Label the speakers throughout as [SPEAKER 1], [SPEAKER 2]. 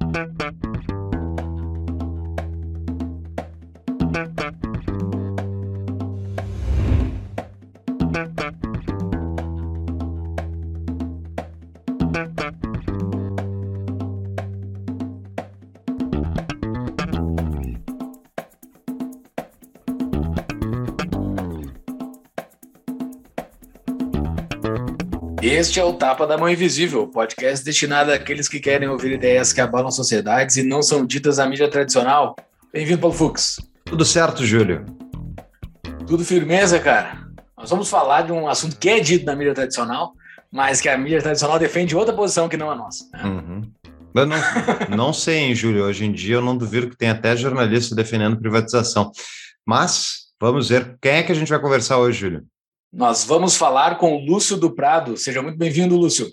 [SPEAKER 1] Thank you. Este é o Tapa da Mão Invisível, podcast destinado àqueles que querem ouvir ideias que abalam sociedades e não são ditas na mídia tradicional. Bem-vindo, Paulo Fux.
[SPEAKER 2] Tudo certo, Júlio?
[SPEAKER 1] Tudo firmeza, cara. Nós vamos falar de um assunto que é dito na mídia tradicional, mas que a mídia tradicional defende outra posição que não a nossa.
[SPEAKER 2] Uhum. Eu não, não sei, hein, Júlio. Hoje em dia eu não duvido que tem até jornalista defendendo privatização. Mas vamos ver quem é que a gente vai conversar hoje, Júlio.
[SPEAKER 1] Nós vamos falar com o Lúcio do Prado. Seja muito bem-vindo, Lúcio.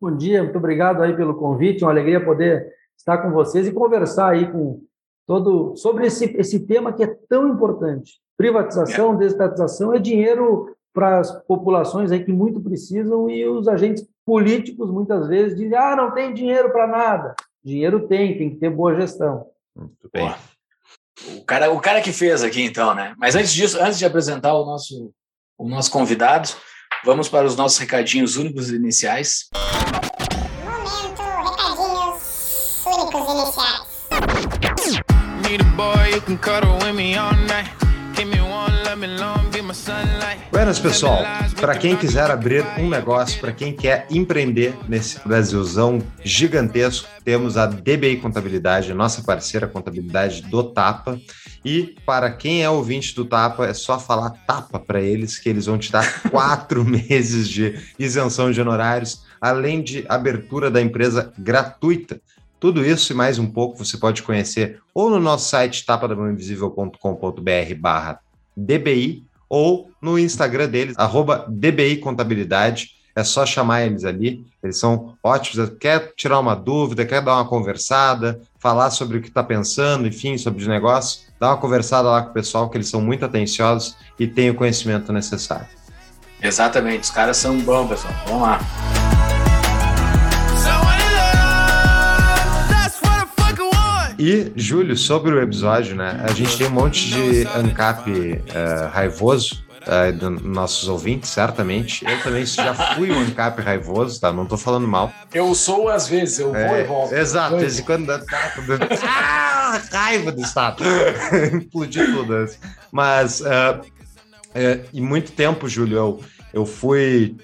[SPEAKER 3] Bom dia, muito obrigado aí pelo convite. Uma alegria poder estar com vocês e conversar aí com todo sobre esse, esse tema que é tão importante. Privatização, é. desestatização é dinheiro para as populações aí que muito precisam e os agentes políticos muitas vezes dizem: "Ah, não tem dinheiro para nada". Dinheiro tem, tem que ter boa gestão.
[SPEAKER 2] Muito bem.
[SPEAKER 1] O cara, o cara que fez aqui então, né? Mas antes disso, antes de apresentar o nosso o nosso convidado. Vamos para os nossos recadinhos únicos iniciais.
[SPEAKER 4] Momento, recadinhos únicos iniciais.
[SPEAKER 2] Buenas, pessoal. Para quem quiser abrir um negócio, para quem quer empreender nesse Brasilzão gigantesco, temos a DBI Contabilidade, nossa parceira contabilidade do Tapa. E para quem é ouvinte do Tapa, é só falar Tapa para eles, que eles vão te dar quatro meses de isenção de honorários, além de abertura da empresa gratuita. Tudo isso e mais um pouco você pode conhecer ou no nosso site tapadamãoinvisível.com.br barra DBI ou no Instagram deles, arroba DBI Contabilidade. É só chamar eles ali, eles são ótimos. Quer tirar uma dúvida, quer dar uma conversada, falar sobre o que está pensando, enfim, sobre o negócio, dá uma conversada lá com o pessoal, que eles são muito atenciosos e têm o conhecimento necessário.
[SPEAKER 1] Exatamente, os caras são bons, pessoal. Vamos lá.
[SPEAKER 2] E, Júlio, sobre o episódio, né? A gente tem um monte de ANCAP uh, raivoso uh, dos nossos ouvintes, certamente. Eu também já fui um ANCAP raivoso, tá? Não tô falando mal.
[SPEAKER 1] Eu sou, às vezes, eu é, vou e volto.
[SPEAKER 2] Exato, de quando dá ah, raiva do Estado. Implodir tudo. Mas, uh, é, em muito tempo, Júlio, eu, eu fui.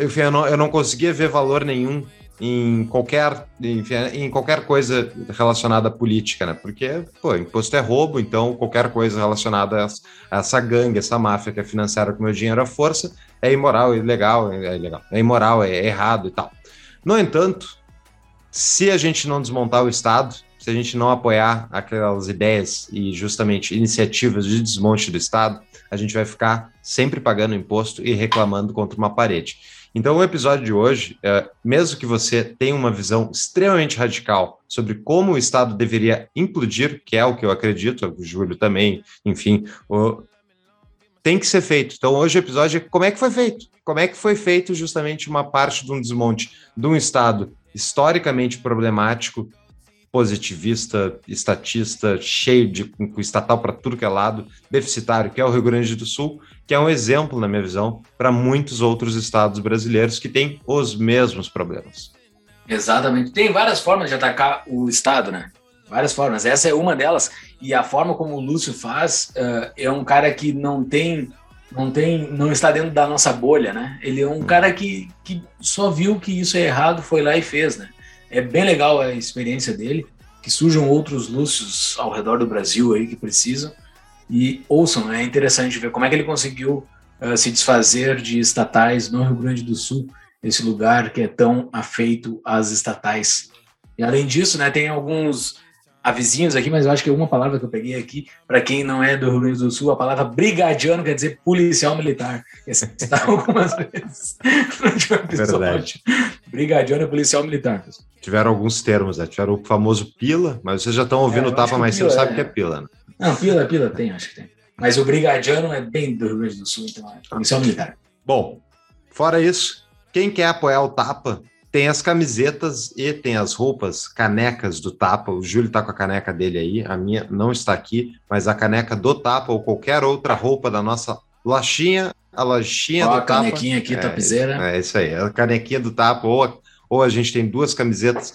[SPEAKER 2] Enfim, eu não, eu não conseguia ver valor nenhum em qualquer, enfim, em qualquer coisa relacionada à política, né? Porque, pô, imposto é roubo, então qualquer coisa relacionada a essa gangue, essa máfia que é financiada com meu dinheiro à força é imoral, é ilegal, é ilegal, é imoral, é errado e tal. No entanto, se a gente não desmontar o Estado, se a gente não apoiar aquelas ideias e justamente iniciativas de desmonte do Estado, a gente vai ficar sempre pagando imposto e reclamando contra uma parede. Então, o episódio de hoje, é, mesmo que você tenha uma visão extremamente radical sobre como o Estado deveria implodir, que é o que eu acredito, o Júlio também, enfim, o, tem que ser feito. Então, hoje o episódio é como é que foi feito? Como é que foi feito justamente uma parte de um desmonte de um Estado historicamente problemático, positivista, estatista, cheio de estatal para tudo que é lado, deficitário, que é o Rio Grande do Sul, que é um exemplo, na minha visão, para muitos outros estados brasileiros que têm os mesmos problemas.
[SPEAKER 1] Exatamente. Tem várias formas de atacar o Estado, né? Várias formas. Essa é uma delas. E a forma como o Lúcio faz uh, é um cara que não tem, não tem, não está dentro da nossa bolha, né? Ele é um cara que, que só viu que isso é errado, foi lá e fez, né? É bem legal a experiência dele, que surjam outros Lúcios ao redor do Brasil aí que precisam. E ouçam, é interessante ver como é que ele conseguiu uh, se desfazer de estatais no Rio Grande do Sul, esse lugar que é tão afeito às estatais. E além disso, né, tem alguns avizinhos aqui, mas eu acho que é uma palavra que eu peguei aqui, para quem não é do Rio Grande do Sul, a palavra brigadiano quer dizer policial militar. Está algumas vezes
[SPEAKER 2] Verdade.
[SPEAKER 1] Brigadiano é policial militar.
[SPEAKER 2] Tiveram alguns termos, né? Tiveram o famoso pila, mas vocês já estão ouvindo é, o tapa, mas você não sabe o que é pila, né?
[SPEAKER 1] Não, pila, pila tem, acho que tem. Mas o brigadiano é bem do Rio Grande do Sul, então é policial militar.
[SPEAKER 2] Bom, fora isso, quem quer apoiar o Tapa tem as camisetas e tem as roupas, canecas do Tapa. O Júlio tá com a caneca dele aí, a minha não está aqui, mas a caneca do Tapa ou qualquer outra roupa da nossa lojinha, a lojinha
[SPEAKER 1] Ó,
[SPEAKER 2] do
[SPEAKER 1] a
[SPEAKER 2] Tapa.
[SPEAKER 1] canequinha aqui,
[SPEAKER 2] é,
[SPEAKER 1] tapizeira.
[SPEAKER 2] É isso aí, a canequinha do Tapa, ou, a- ou a gente tem duas camisetas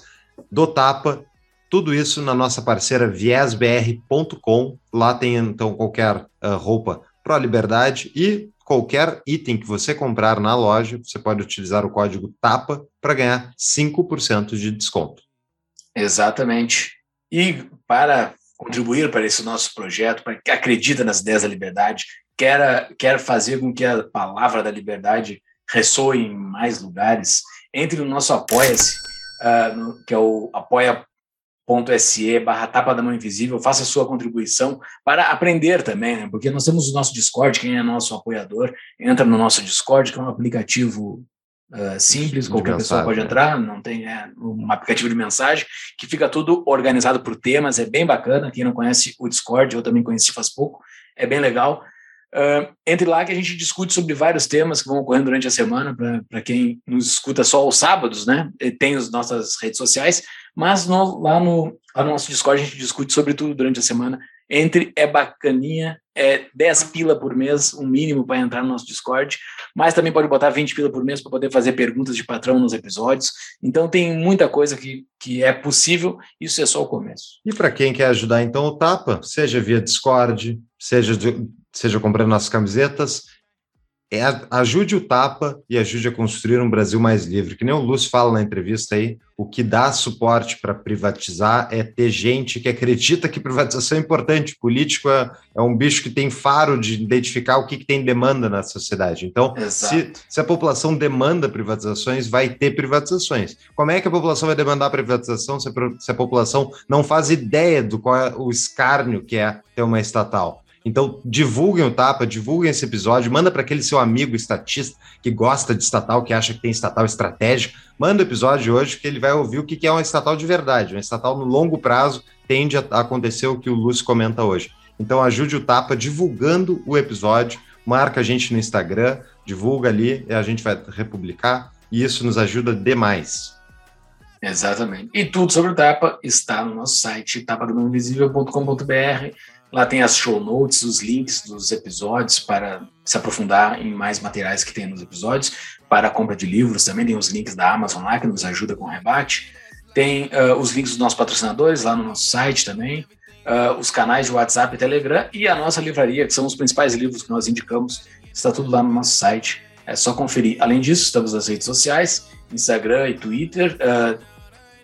[SPEAKER 2] do Tapa. Tudo isso na nossa parceira viesbr.com. Lá tem então qualquer ah, roupa Pro Liberdade e qualquer item que você comprar na loja, você pode utilizar o código TAPA para ganhar 5% de desconto.
[SPEAKER 1] Exatamente. E para contribuir para esse nosso projeto, para quem acredita nas ideias da liberdade, quer, quer fazer com que a palavra da liberdade ressoe em mais lugares, entre no nosso Apoia-se, no- que é o apoia.se barra tapa da mão invisível, faça a sua contribuição para aprender também, né? porque nós temos o nosso Discord, quem é nosso apoiador, entra no nosso Discord, que é um aplicativo ah, simples, qualquer pessoa
[SPEAKER 2] mensagem,
[SPEAKER 1] pode
[SPEAKER 2] né?
[SPEAKER 1] entrar, não tem é, um aplicativo de mensagem, que fica tudo organizado por temas, é bem bacana. Quem não conhece o Discord, eu também conheci faz pouco, é bem legal. Uh, entre lá que a gente discute sobre vários temas que vão ocorrendo durante a semana, para quem nos escuta só aos sábados, né? Tem as nossas redes sociais, mas no- lá, no, lá no nosso Discord a gente discute sobre tudo durante a semana. Entre é bacaninha, é 10 pila por mês, um mínimo para entrar no nosso Discord, mas também pode botar 20 pila por mês para poder fazer perguntas de patrão nos episódios. Então tem muita coisa que, que é possível, isso é só o começo.
[SPEAKER 2] E para quem quer ajudar então o Tapa, seja via Discord, seja, seja comprando nossas camisetas, é, ajude o Tapa e ajude a construir um Brasil mais livre. Que nem o Lúcio fala na entrevista aí, o que dá suporte para privatizar é ter gente que acredita que privatização é importante. Político é, é um bicho que tem faro de identificar o que, que tem demanda na sociedade. Então, se, se a população demanda privatizações, vai ter privatizações. Como é que a população vai demandar privatização se a, se a população não faz ideia do qual é o escárnio que é ter uma estatal? Então, divulguem o Tapa, divulguem esse episódio, manda para aquele seu amigo estatista que gosta de estatal, que acha que tem estatal estratégico, manda o episódio hoje que ele vai ouvir o que é uma estatal de verdade. Uma estatal no longo prazo tende a acontecer o que o Lúcio comenta hoje. Então, ajude o Tapa divulgando o episódio, marca a gente no Instagram, divulga ali, e a gente vai republicar, e isso nos ajuda demais.
[SPEAKER 1] Exatamente. E tudo sobre o Tapa está no nosso site, tapadomaninvisível.com.br. Lá tem as show notes, os links dos episódios para se aprofundar em mais materiais que tem nos episódios. Para a compra de livros também tem os links da Amazon lá que nos ajuda com o rebate. Tem ah, os links dos nossos patrocinadores lá no nosso site também. ah, os canais de WhatsApp e Telegram e a nossa livraria, que são os principais livros que nós indicamos. Está tudo lá no nosso site. É só conferir. Além disso, estamos nas redes sociais, Instagram e Twitter. ah,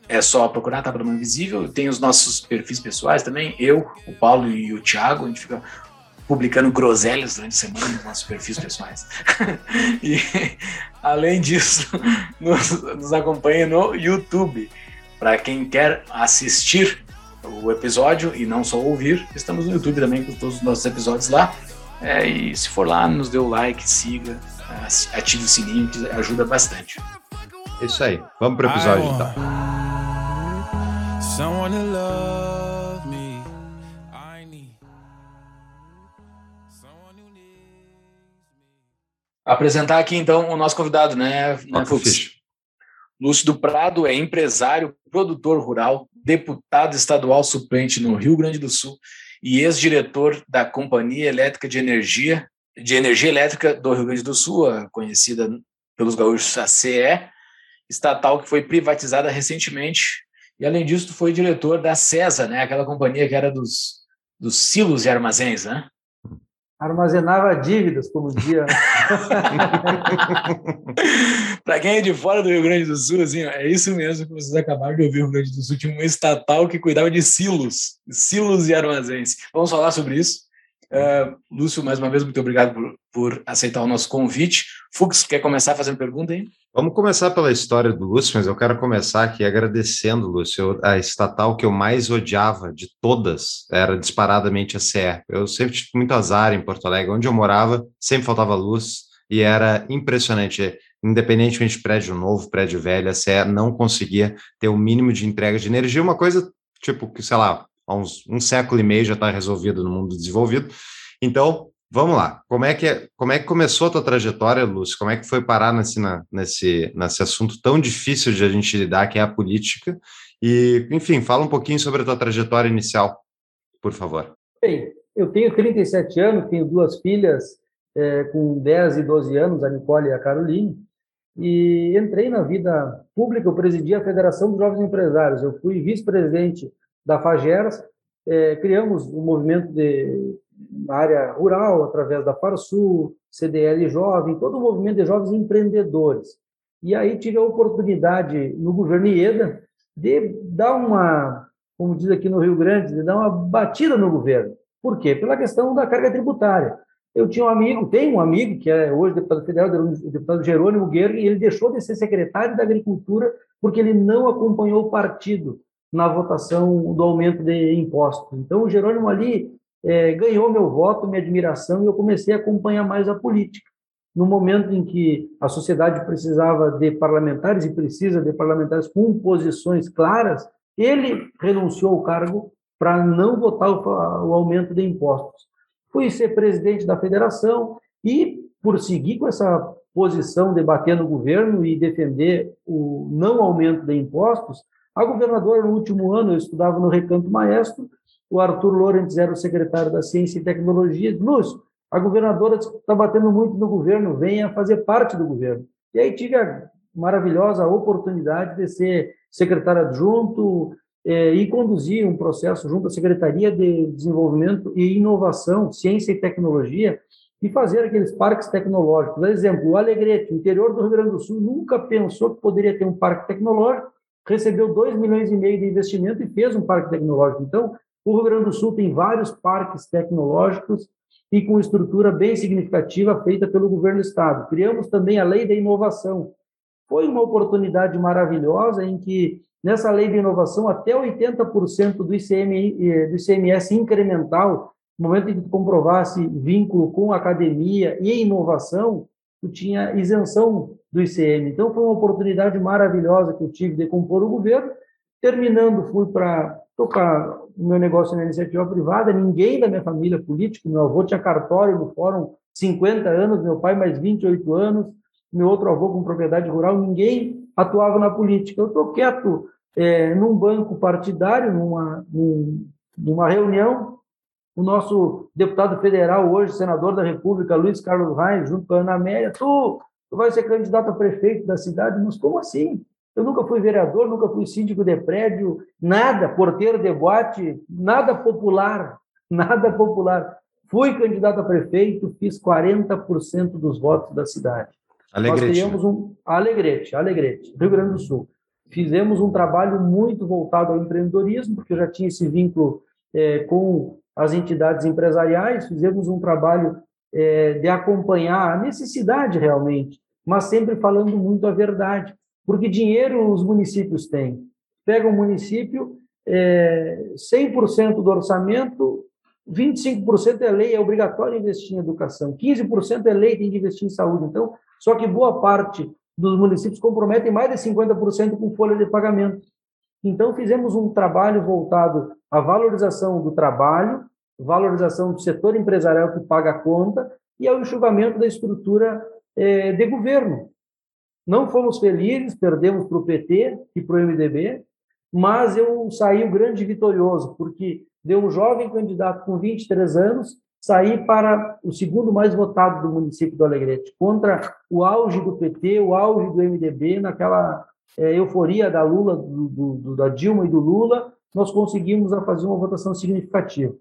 [SPEAKER 1] é só procurar Tapa da Mão Invisível. Tem os nossos perfis pessoais também. Eu, o Paulo e o Thiago. A gente fica publicando groselhas durante a semana nos nossos perfis pessoais. e, além disso, nos, nos acompanha no YouTube. Para quem quer assistir o episódio e não só ouvir, estamos no YouTube também com todos os nossos episódios lá. É, e se for lá, nos dê o like, siga, ative o sininho, que ajuda bastante.
[SPEAKER 2] É isso aí. Vamos para o episódio então.
[SPEAKER 5] Someone to love me. I need someone who needs me.
[SPEAKER 1] Apresentar aqui então o nosso convidado, né, né Fux? Lúcio do Prado é empresário, produtor rural, deputado estadual suplente no Rio Grande do Sul e ex-diretor da Companhia Elétrica de Energia, de Energia Elétrica do Rio Grande do Sul, a conhecida pelos gaúchos a CE, estatal que foi privatizada recentemente. E além disso, tu foi diretor da CESA, né, aquela companhia que era dos, dos silos e armazéns, né?
[SPEAKER 3] Armazenava dívidas, como dia.
[SPEAKER 1] Para quem é de fora do Rio Grande do Sul, assim, é isso mesmo que vocês acabaram de ouvir. O Rio Grande do Sul tinha uma estatal que cuidava de silos, silos e armazéns. Vamos falar sobre isso. Uh, Lúcio, mais uma vez, muito obrigado por, por aceitar o nosso convite. Fux, quer começar fazendo pergunta aí?
[SPEAKER 2] Vamos começar pela história do Lúcio, mas eu quero começar aqui agradecendo, Lúcio. A estatal que eu mais odiava de todas era disparadamente a CE. Eu sempre tive muito azar em Porto Alegre. Onde eu morava, sempre faltava luz e era impressionante. Independentemente de prédio novo, prédio velho, a CE não conseguia ter o mínimo de entrega de energia. Uma coisa, tipo, que, sei lá, há uns, um século e meio já está resolvido no mundo desenvolvido. Então, vamos lá. Como é que, é, como é que começou a tua trajetória, Lúcio? Como é que foi parar nesse, na, nesse, nesse assunto tão difícil de a gente lidar, que é a política? E, enfim, fala um pouquinho sobre a tua trajetória inicial, por favor.
[SPEAKER 3] Bem, eu tenho 37 anos, tenho duas filhas é, com 10 e 12 anos, a Nicole e a Caroline, e entrei na vida pública, eu presidi a Federação dos Jovens Empresários, eu fui vice-presidente da FAGERS, é, criamos um movimento de, área rural, através da Farsul, CDL Jovem, todo o movimento de jovens empreendedores. E aí tive a oportunidade, no governo IEDA, de dar uma, como diz aqui no Rio Grande, de dar uma batida no governo. Por quê? Pela questão da carga tributária. Eu tinha um amigo, tenho um amigo, que é hoje deputado federal, o deputado Jerônimo Guerra, e ele deixou de ser secretário da Agricultura porque ele não acompanhou o partido na votação do aumento de impostos. Então, o Jerônimo ali é, ganhou meu voto, minha admiração, e eu comecei a acompanhar mais a política. No momento em que a sociedade precisava de parlamentares, e precisa de parlamentares com posições claras, ele renunciou ao cargo para não votar o, aumento de impostos fui ser presidente da federação e, por seguir com essa posição, debatendo o governo e defender o não aumento de impostos, a governadora, no último ano, eu estudava no Recanto Maestro, o Arthur Lorentz era o secretário da Ciência e Tecnologia, Lúcio, a governadora está batendo muito no governo, venha fazer parte do governo. E aí tive a maravilhosa oportunidade de ser secretário adjunto, é, e conduzir um processo junto à Secretaria de Desenvolvimento e Inovação, Ciência e Tecnologia, e fazer aqueles parques tecnológicos. Por exemplo, o Alegrete, interior do Rio Grande do Sul, nunca pensou que poderia ter um parque tecnológico, recebeu 2 milhões e meio de investimento e fez um parque tecnológico. Então, o Rio Grande do Sul tem vários parques tecnológicos e com estrutura bem significativa feita pelo governo do estado. Criamos também a Lei da Inovação. Foi uma oportunidade maravilhosa em que nessa lei de inovação, até 80% do, eh, do ICMS incremental, no momento em que comprovasse vínculo com academia e inovação, tinha isenção do ICM. Então, foi uma oportunidade maravilhosa que eu tive de compor o governo. Terminando, fui para tocar o meu negócio na iniciativa privada. Ninguém da minha família política, meu avô tinha cartório no fórum 50 anos, meu pai mais 28 anos, meu outro avô com propriedade rural, ninguém atuava na política. Eu estou quieto é, num banco partidário, numa, numa reunião, o nosso deputado federal, hoje senador da República, Luiz Carlos Reis, junto com a Ana Amélia, tu, tu vai ser candidato a prefeito da cidade, mas como assim? Eu nunca fui vereador, nunca fui síndico de prédio, nada, porteiro de boate, nada popular, nada popular. Fui candidato a prefeito, fiz 40% dos votos da cidade.
[SPEAKER 2] Alegrete.
[SPEAKER 3] Nós criamos um Alegrete, Alegrete, Rio Grande do Sul. Fizemos um trabalho muito voltado ao empreendedorismo, porque eu já tinha esse vínculo é, com as entidades empresariais, fizemos um trabalho é, de acompanhar a necessidade realmente, mas sempre falando muito a verdade, porque dinheiro os municípios têm. Pega um município, é, 100% do orçamento, 25% é lei, é obrigatório investir em educação, 15% é lei, tem que investir em saúde. Então, só que boa parte dos municípios comprometem mais de 50% com folha de pagamento. Então, fizemos um trabalho voltado à valorização do trabalho, valorização do setor empresarial que paga a conta e ao enxugamento da estrutura eh, de governo. Não fomos felizes, perdemos para o PT e para o MDB, mas eu saí o grande vitorioso, porque deu um jovem candidato com 23 anos sair para o segundo mais votado do município do Alegrete, contra o auge do PT, o auge do MDB, naquela é, euforia da Lula, do, do, da Dilma e do Lula, nós conseguimos fazer uma votação significativa.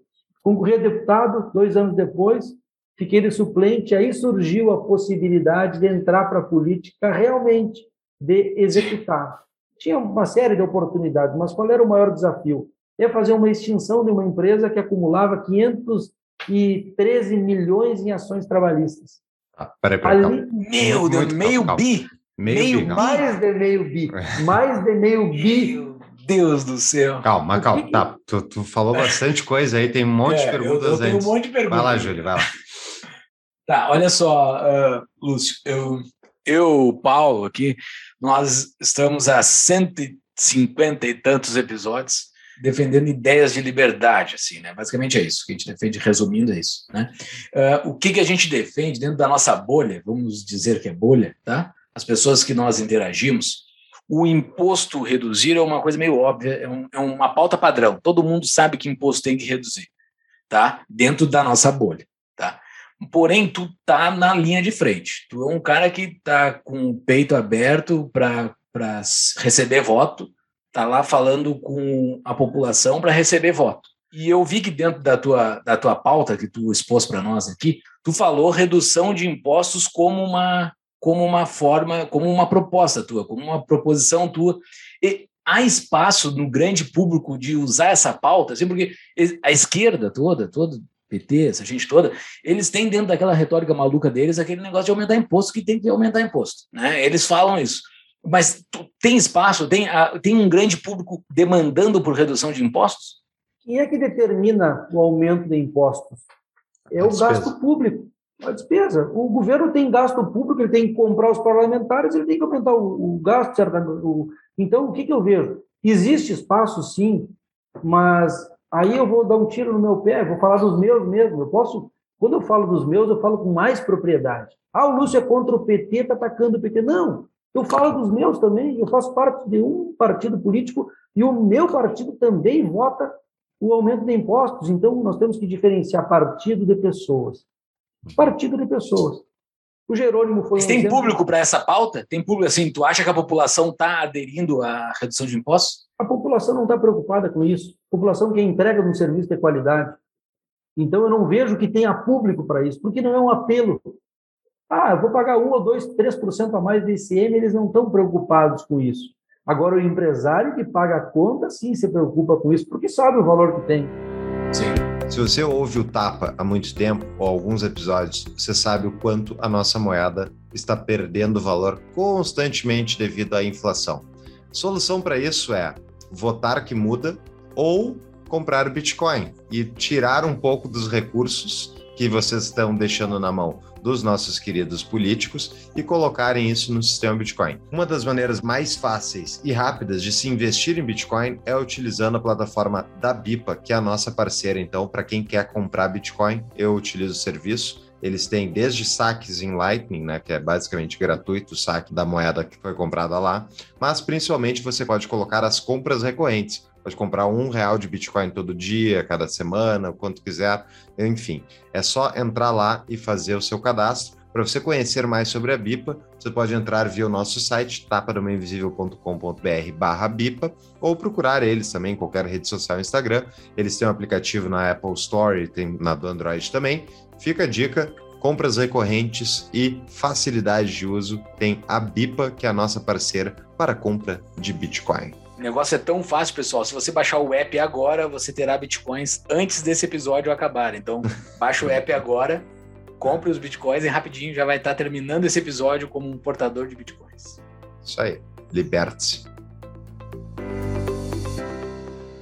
[SPEAKER 3] Concorri a deputado, dois anos depois, fiquei de suplente, aí surgiu a possibilidade de entrar para a política realmente, de executar. Tinha uma série de oportunidades, mas qual era o maior desafio? É fazer uma extinção de uma empresa que acumulava 500 e 13 milhões em ações trabalhistas.
[SPEAKER 2] Ah, peraí, peraí,
[SPEAKER 1] Ali, meu Deus, meio calma, bi.
[SPEAKER 2] Meio,
[SPEAKER 1] meio
[SPEAKER 2] bi,
[SPEAKER 3] mais de meio bi. Mais de meio bi.
[SPEAKER 1] Meu Deus do céu.
[SPEAKER 2] Calma, calma. Tá, tu, tu falou bastante coisa aí, tem um monte
[SPEAKER 1] É,
[SPEAKER 2] de perguntas
[SPEAKER 1] eu, eu tenho
[SPEAKER 2] antes.
[SPEAKER 1] um monte de perguntas.
[SPEAKER 2] Vai lá, Júlio, vai lá.
[SPEAKER 1] Tá, olha só, ah, Lúcio, eu, eu, Paulo aqui, nós estamos a 150 e tantos episódios defendendo ideias de liberdade, assim, né? Basicamente é isso que a gente defende, resumindo, é isso, né? Uh, o que, que a gente defende dentro da nossa bolha, vamos dizer que é bolha, tá? As pessoas que nós interagimos, o imposto reduzir é uma coisa meio óbvia, é, um, é uma pauta padrão. Todo mundo sabe que imposto tem que reduzir, tá? Dentro da nossa bolha? Porém, tu tá na linha de frente. Tu é um cara que tá com o peito aberto para receber voto, tá lá falando com a população para receber voto. E eu vi que dentro da tua, da tua pauta que tu expôs para nós aqui, tu falou redução de impostos como uma, como uma forma, como uma proposta tua, como uma proposição tua. E há espaço no grande público de usar essa pauta, assim, porque a esquerda toda, todo PT, essa gente toda, eles têm dentro daquela retórica maluca deles aquele negócio de aumentar imposto que tem que aumentar imposto, né? Eles falam isso. Mas tem espaço, tem, tem um grande público demandando por redução de impostos?
[SPEAKER 3] Quem é que determina o aumento de impostos? É o gasto público, a despesa. O governo tem gasto público, ele tem que comprar os parlamentares, ele tem que aumentar o, o gasto. O, então, o que, que eu vejo? Existe espaço, sim, mas aí eu vou dar um tiro no meu pé, vou falar dos meus mesmo. Eu posso, quando eu falo dos meus, eu falo com mais propriedade. Ah, o Lúcio é contra o PT, está atacando o PT. Não, eu falo dos meus também, eu faço parte de um partido político e o meu partido também vota o aumento de impostos. Então, nós temos que diferenciar partido de pessoas. Partido de pessoas. O Jerônimo foi.
[SPEAKER 1] Mas tem público para essa pauta? Tem público assim? Tu acha que a população está aderindo à redução de impostos?
[SPEAKER 3] A população não está preocupada com isso. A população quer entrega um serviço de qualidade. Então, eu não vejo que tenha público para isso, porque não é um apelo. Ah, eu vou pagar 1 ou 2, 3% a mais de ICM, eles não estão preocupados com isso. Agora, o empresário que paga a conta, sim, se preocupa com isso, porque sabe o valor que tem.
[SPEAKER 2] Sim. Se você ouve o Tapa há muito tempo, ou alguns episódios, você sabe o quanto a nossa moeda está perdendo valor constantemente devido à inflação. Solução para isso é votar que muda ou comprar Bitcoin e tirar um pouco dos recursos que vocês estão deixando na mão dos nossos queridos políticos e colocarem isso no sistema Bitcoin. Uma das maneiras mais fáceis e rápidas de se investir em Bitcoin é utilizando a plataforma da Bipa, que é a nossa parceira. Então, para quem quer comprar Bitcoin, eu utilizo o serviço. Eles têm desde saques em Lightning, né, que é basicamente gratuito o saque da moeda que foi comprada lá, mas principalmente você pode colocar as compras recorrentes pode comprar um real de Bitcoin todo dia, cada semana, o quanto quiser, enfim. É só entrar lá e fazer o seu cadastro. Para você conhecer mais sobre a BIPA, você pode entrar via o nosso site, tapadomainvisível.com.br barra BIPA, ou procurar eles também em qualquer rede social Instagram. Eles têm um aplicativo na Apple Store, tem na do Android também. Fica a dica, compras recorrentes e facilidade de uso, tem a BIPA, que é a nossa parceira para compra de Bitcoin.
[SPEAKER 1] O negócio é tão fácil, pessoal. Se você baixar o app agora, você terá bitcoins antes desse episódio acabar. Então, baixa o app agora, compre os bitcoins e rapidinho já vai estar terminando esse episódio como um portador de bitcoins.
[SPEAKER 2] Isso aí. Liberte-se.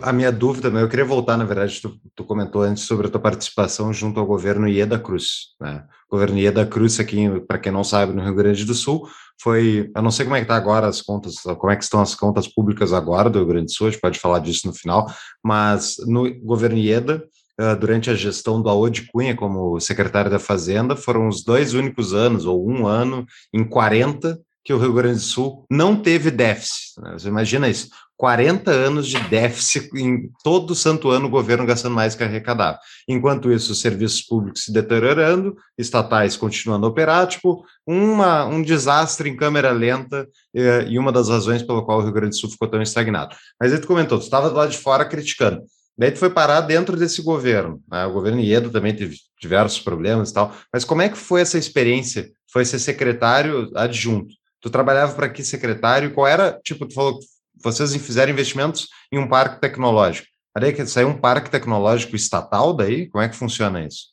[SPEAKER 2] A minha dúvida, eu queria voltar, na verdade, tu, tu, comentou antes sobre a tua participação junto ao governo Ieda Cruz. Né? Governo Ieda Cruz, aqui, para quem não sabe, no Rio Grande do Sul, foi. Eu não sei como é que está agora as contas, como é que estão as contas públicas agora do Rio Grande do Sul, a gente pode falar disso no final, mas no governo Ieda, durante a gestão do Aode Cunha como secretário da Fazenda, foram os dois únicos anos, ou um ano, em 40, que o Rio Grande do Sul não teve déficit. Né? Você imagina isso? 40 anos de déficit em todo santo ano o governo gastando mais que arrecadava. Enquanto isso, os serviços públicos se deteriorando, estatais continuando a operar, tipo, uma, um desastre em câmera lenta eh, e uma das razões pela qual o Rio Grande do Sul ficou tão estagnado. Mas aí tu comentou, tu estava do lado de fora criticando. Daí tu foi parar dentro desse governo. Né? O governo Iedo também teve diversos problemas e tal. Mas como é que foi essa experiência? Foi ser secretário adjunto? Tu trabalhava para que secretário? Qual era, tipo, tu falou vocês fizeram investimentos em um parque tecnológico. Aí que saiu um parque tecnológico estatal daí? Como é que funciona isso?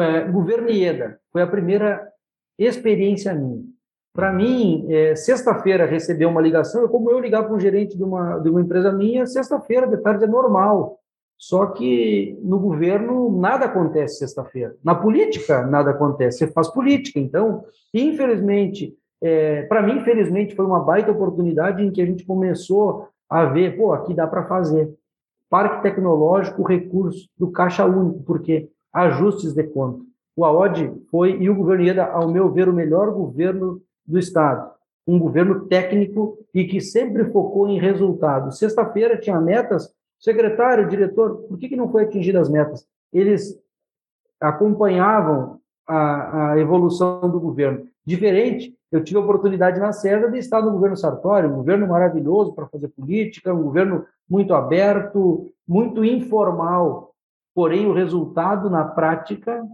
[SPEAKER 3] É, governo IEDA foi a primeira experiência minha. Para mim, é, sexta-feira receber uma ligação, é como eu ligar para um gerente de uma, de uma empresa minha, sexta-feira de tarde é normal. Só que no governo nada acontece sexta-feira. Na política nada acontece. Você faz política. Então, infelizmente, é, para mim, infelizmente, foi uma baita oportunidade em que a gente começou a ver, pô, aqui dá para fazer. parque tecnológico, recurso do Caixa Único, porque ajustes de conta. O AOD foi, e o governo Ieda, ao meu ver, o melhor governo do Estado. Um governo técnico e que sempre focou em resultados. Sexta-feira tinha metas, secretário, diretor, por que, que não foi atingidas as metas? Eles acompanhavam a, a evolução do governo. Diferente, eu tive a oportunidade na Serra de estar no governo Sartori, um governo maravilhoso para fazer política, um governo muito aberto, muito informal, porém o resultado na prática,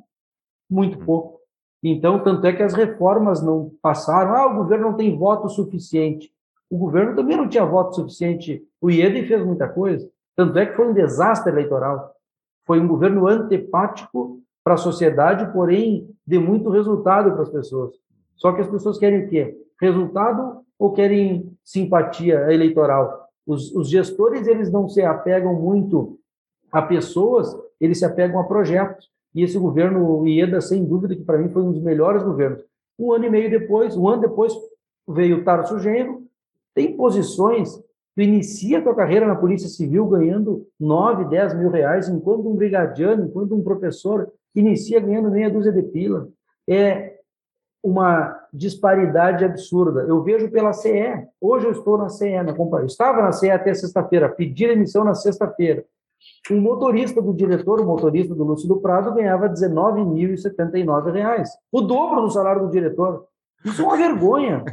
[SPEAKER 3] muito pouco. Então, tanto é que as reformas não passaram, ah, o governo não tem voto suficiente. O governo também não tinha voto suficiente. O IED fez muita coisa. Tanto é que foi um desastre eleitoral. Foi um governo antipático para a sociedade, porém de muito resultado para as pessoas. Só que as pessoas querem o quê? Resultado ou querem simpatia eleitoral? Os, os gestores eles não se apegam muito a pessoas, eles se apegam a projetos. E esse governo Ieda, sem dúvida, que para mim foi um dos melhores governos. Um ano e meio depois, um ano depois, veio o Tarso Genro, tem posições, tu inicia tua carreira na Polícia Civil ganhando 9, 10 mil reais, enquanto um brigadiano, enquanto um professor inicia ganhando meia dúzia de pila. É uma disparidade absurda. Eu vejo pela CE. Hoje eu estou na CE, na companhia. Estava na CE até sexta-feira, pedi emissão na sexta-feira. O motorista do diretor, o motorista do Lúcio do Prado, ganhava R$ 19.079, o dobro do salário do diretor. Isso é uma vergonha.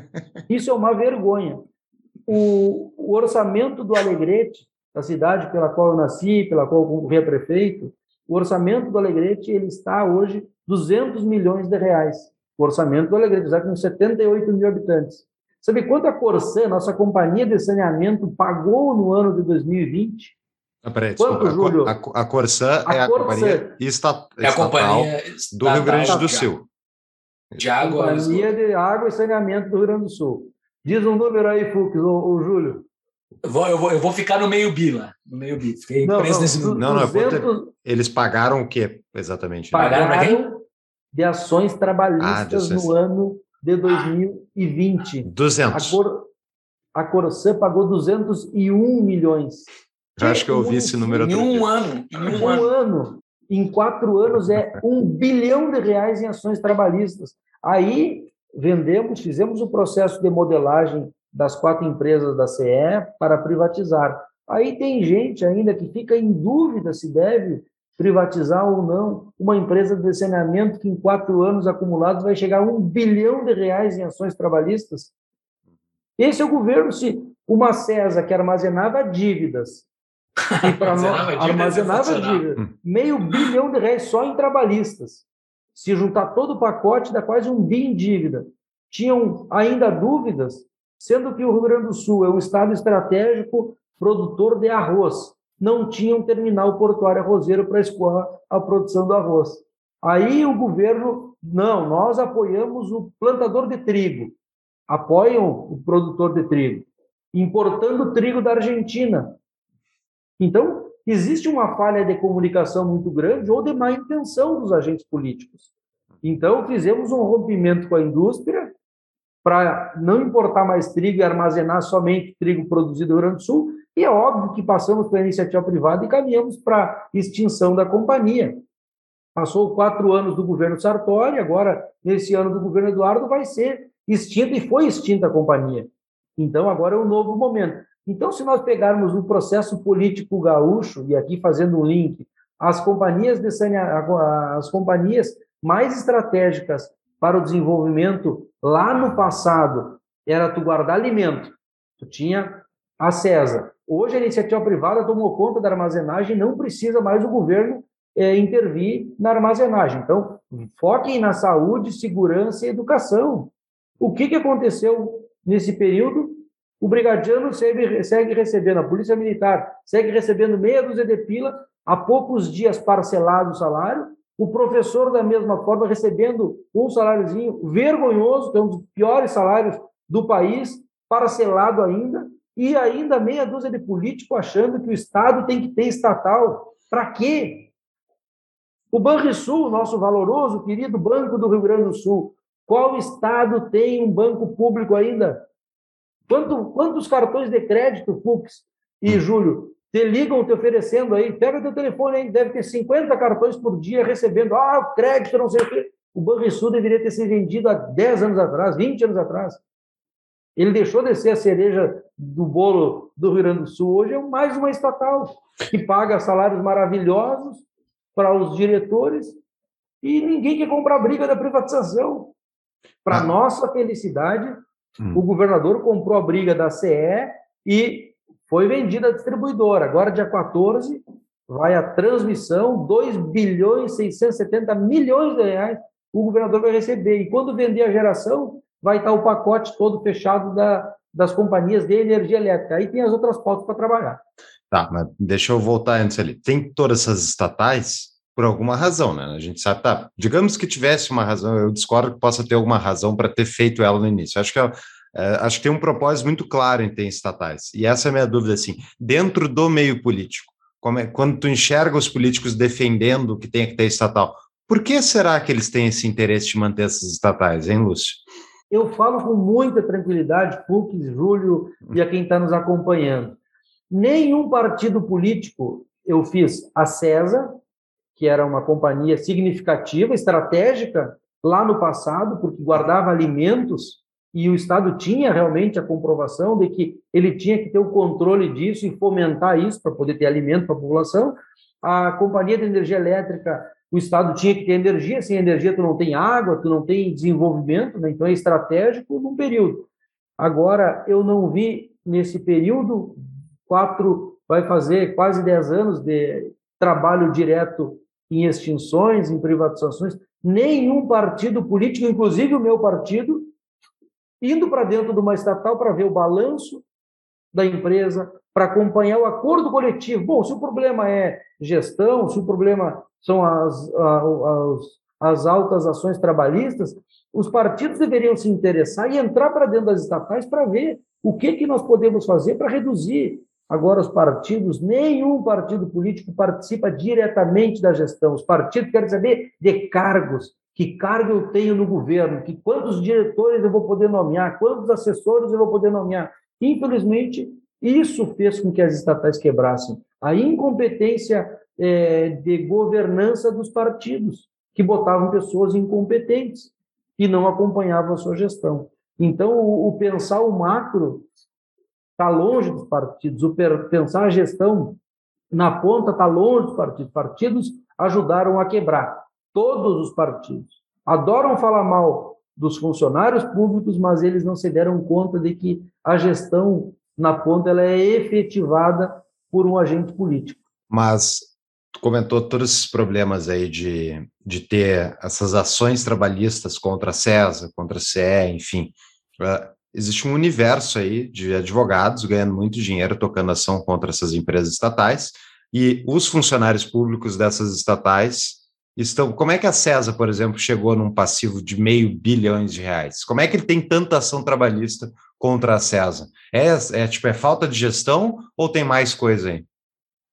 [SPEAKER 3] Isso é uma vergonha. O, o orçamento do Alegrete, da cidade pela qual eu nasci, pela qual eu concorri a prefeito, o orçamento do Alegrete ele está hoje 200 milhões de reais. O orçamento do Alegrete está com 78 mil habitantes. Sabe quanto a Corsã, nossa companhia de saneamento, pagou no ano de 2020?
[SPEAKER 2] Ah, peraí, Quanto, Júlio? A, a Corsã é a companhia, esta, é a companhia do Rio Grande do Sul.
[SPEAKER 3] De água. Companhia de água e saneamento do Rio Grande do Sul. Diz um número aí, Fux, ou, Júlio.
[SPEAKER 1] Eu vou, eu, vou, eu vou ficar no meio bi lá. No meio bi. Fiquei
[SPEAKER 2] não,
[SPEAKER 1] preso
[SPEAKER 2] não, nesse Não, não, 200... eles pagaram o quê, exatamente?
[SPEAKER 3] Pagaram para quem? De ações trabalhistas ah, no ano de 2020.
[SPEAKER 2] 200.
[SPEAKER 3] A, Cor, a Corsã pagou 201 milhões.
[SPEAKER 2] Eu acho que eu ouvi esse número
[SPEAKER 1] Em um ano.
[SPEAKER 3] Em um, um ano. ano. Em quatro anos é um bilhão de reais em ações trabalhistas. Aí vendemos, fizemos o processo de modelagem das quatro empresas da CE para privatizar. Aí tem gente ainda que fica em dúvida se deve privatizar ou não uma empresa de saneamento que em quatro anos acumulados vai chegar a um bilhão de reais em ações trabalhistas. Esse é o governo, se uma CESA que armazenava dívidas e para nós, armazenava dívida, meio bilhão de reais só em trabalhistas. Se juntar todo o pacote, dá quase um bi em dívida. Tinham ainda dúvidas, sendo que o Rio Grande do Sul é um estado estratégico produtor de arroz. Não tinha um terminal portuário arrozeiro para escoar a produção do arroz. Aí o governo, não, nós apoiamos o plantador de trigo, apoiam o produtor de trigo, importando trigo da Argentina, então, existe uma falha de comunicação muito grande ou de má intenção dos agentes políticos. Então, fizemos um rompimento com a indústria para não importar mais trigo e armazenar somente trigo produzido no Rio Grande do Sul, e é óbvio que passamos para a iniciativa privada e caminhamos para extinção da companhia. Passou quatro anos do governo Sartori, agora, nesse ano do governo Eduardo, vai ser extinta e foi extinta a companhia. Então, agora é um novo momento. Então, se nós pegarmos o processo político gaúcho, e aqui fazendo um link, as companhias, de as companhias mais estratégicas para o desenvolvimento lá no passado era tu guardar alimento. Tu tinha a CESA. Hoje a iniciativa privada tomou conta da armazenagem, não precisa mais o governo é, intervir na armazenagem. Então, foquem na saúde, segurança e educação. O que, que aconteceu nesse período? O brigadiano segue, segue recebendo, a polícia militar segue recebendo meia dúzia de pila, há poucos dias parcelado o salário, o professor, da mesma forma, recebendo um saláriozinho vergonhoso, que é um dos piores salários do país, parcelado ainda, e ainda meia dúzia de político achando que o Estado tem que ter estatal. Para quê? O Banrisul, nosso valoroso, querido Banco do Rio Grande do Sul, qual Estado tem um banco público ainda? Quanto, quantos cartões de crédito, Fux e. Júlio, te ligam te oferecendo aí, pega teu telefone aí, deve ter 50 cartões por dia recebendo, ah, crédito, não sei o quê. O Banrisul deveria ter sido vendido há 10 anos atrás, 20 anos atrás. Ele deixou de ser a cereja do bolo do Rio Grande do Sul. Hoje é mais uma estatal que paga salários maravilhosos para os diretores e ninguém quer comprar a briga da privatização. Para
[SPEAKER 2] Ah.
[SPEAKER 3] nossa felicidade,
[SPEAKER 2] Hum.
[SPEAKER 3] o governador comprou a briga da CE e foi vendida à distribuidora. Agora, dia 14, vai a transmissão, 2 bilhões e 670 milhões de reais o governador vai receber. E quando vender a geração, vai estar o pacote todo fechado da, das companhias de energia elétrica. Aí tem as outras pautas para trabalhar.
[SPEAKER 2] Tá, mas deixa eu voltar antes ali. Tem todas essas estatais por alguma razão, né? A gente sabe, tá. Digamos que tivesse uma razão, eu discordo que possa ter alguma razão para ter feito ela no início. Acho que, é, é, acho que tem um propósito muito claro em ter estatais. E essa é a minha dúvida, assim, dentro do meio político, é, quando tu enxerga os políticos defendendo que tenha que ter estatal, por que será que eles têm esse interesse de manter essas estatais, hein, Lúcio?
[SPEAKER 3] Eu falo com muita tranquilidade, Fux, Júlio e a quem está nos acompanhando. Nenhum partido político, eu fiz a CESA, que era uma companhia significativa, estratégica, lá no passado, porque guardava alimentos e o Estado tinha realmente a comprovação de que ele tinha que ter o controle disso e fomentar isso para poder ter alimento para a população. A companhia de energia elétrica, o Estado tinha que ter energia, sem energia tu não tem água, tu não tem desenvolvimento, né? então é estratégico num período. Agora, eu não vi nesse período, quatro, vai fazer quase dez anos de trabalho direto em extinções, em privatizações, nenhum partido político, inclusive o meu partido, indo para dentro de uma estatal para ver o balanço da empresa, para acompanhar o acordo coletivo. Bom, se o problema é gestão, se o problema são as, as, as altas ações trabalhistas, os partidos deveriam se interessar e entrar para dentro das estatais para ver o que, que nós podemos fazer para reduzir. Agora, os partidos, nenhum partido político participa diretamente da gestão. Os partidos querem saber de cargos, que cargo eu tenho no governo, que quantos diretores eu vou poder nomear, quantos assessores eu vou poder nomear. Infelizmente, isso fez com que as estatais quebrassem. A incompetência é, de governança dos partidos, que botavam pessoas incompetentes e não acompanhavam a sua gestão. Então, o, o pensar o macro está longe dos partidos, o per, pensar a gestão na ponta está longe dos partidos. Partidos ajudaram a quebrar, todos os partidos. Adoram falar mal dos funcionários públicos, mas eles não se deram conta de que a gestão na ponta ela é efetivada por um agente político.
[SPEAKER 2] Mas tu comentou todos esses problemas aí de, de ter essas ações trabalhistas contra a CESA, contra a CE, enfim. Uh, existe um universo aí de advogados ganhando muito dinheiro tocando ação contra essas empresas estatais e os funcionários públicos dessas estatais estão. Como é que a CESA, por exemplo, chegou num passivo de meio bilhões de reais? Como é que ele tem tanta ação trabalhista contra a CESA? É, é tipo é falta de gestão ou tem mais coisa aí?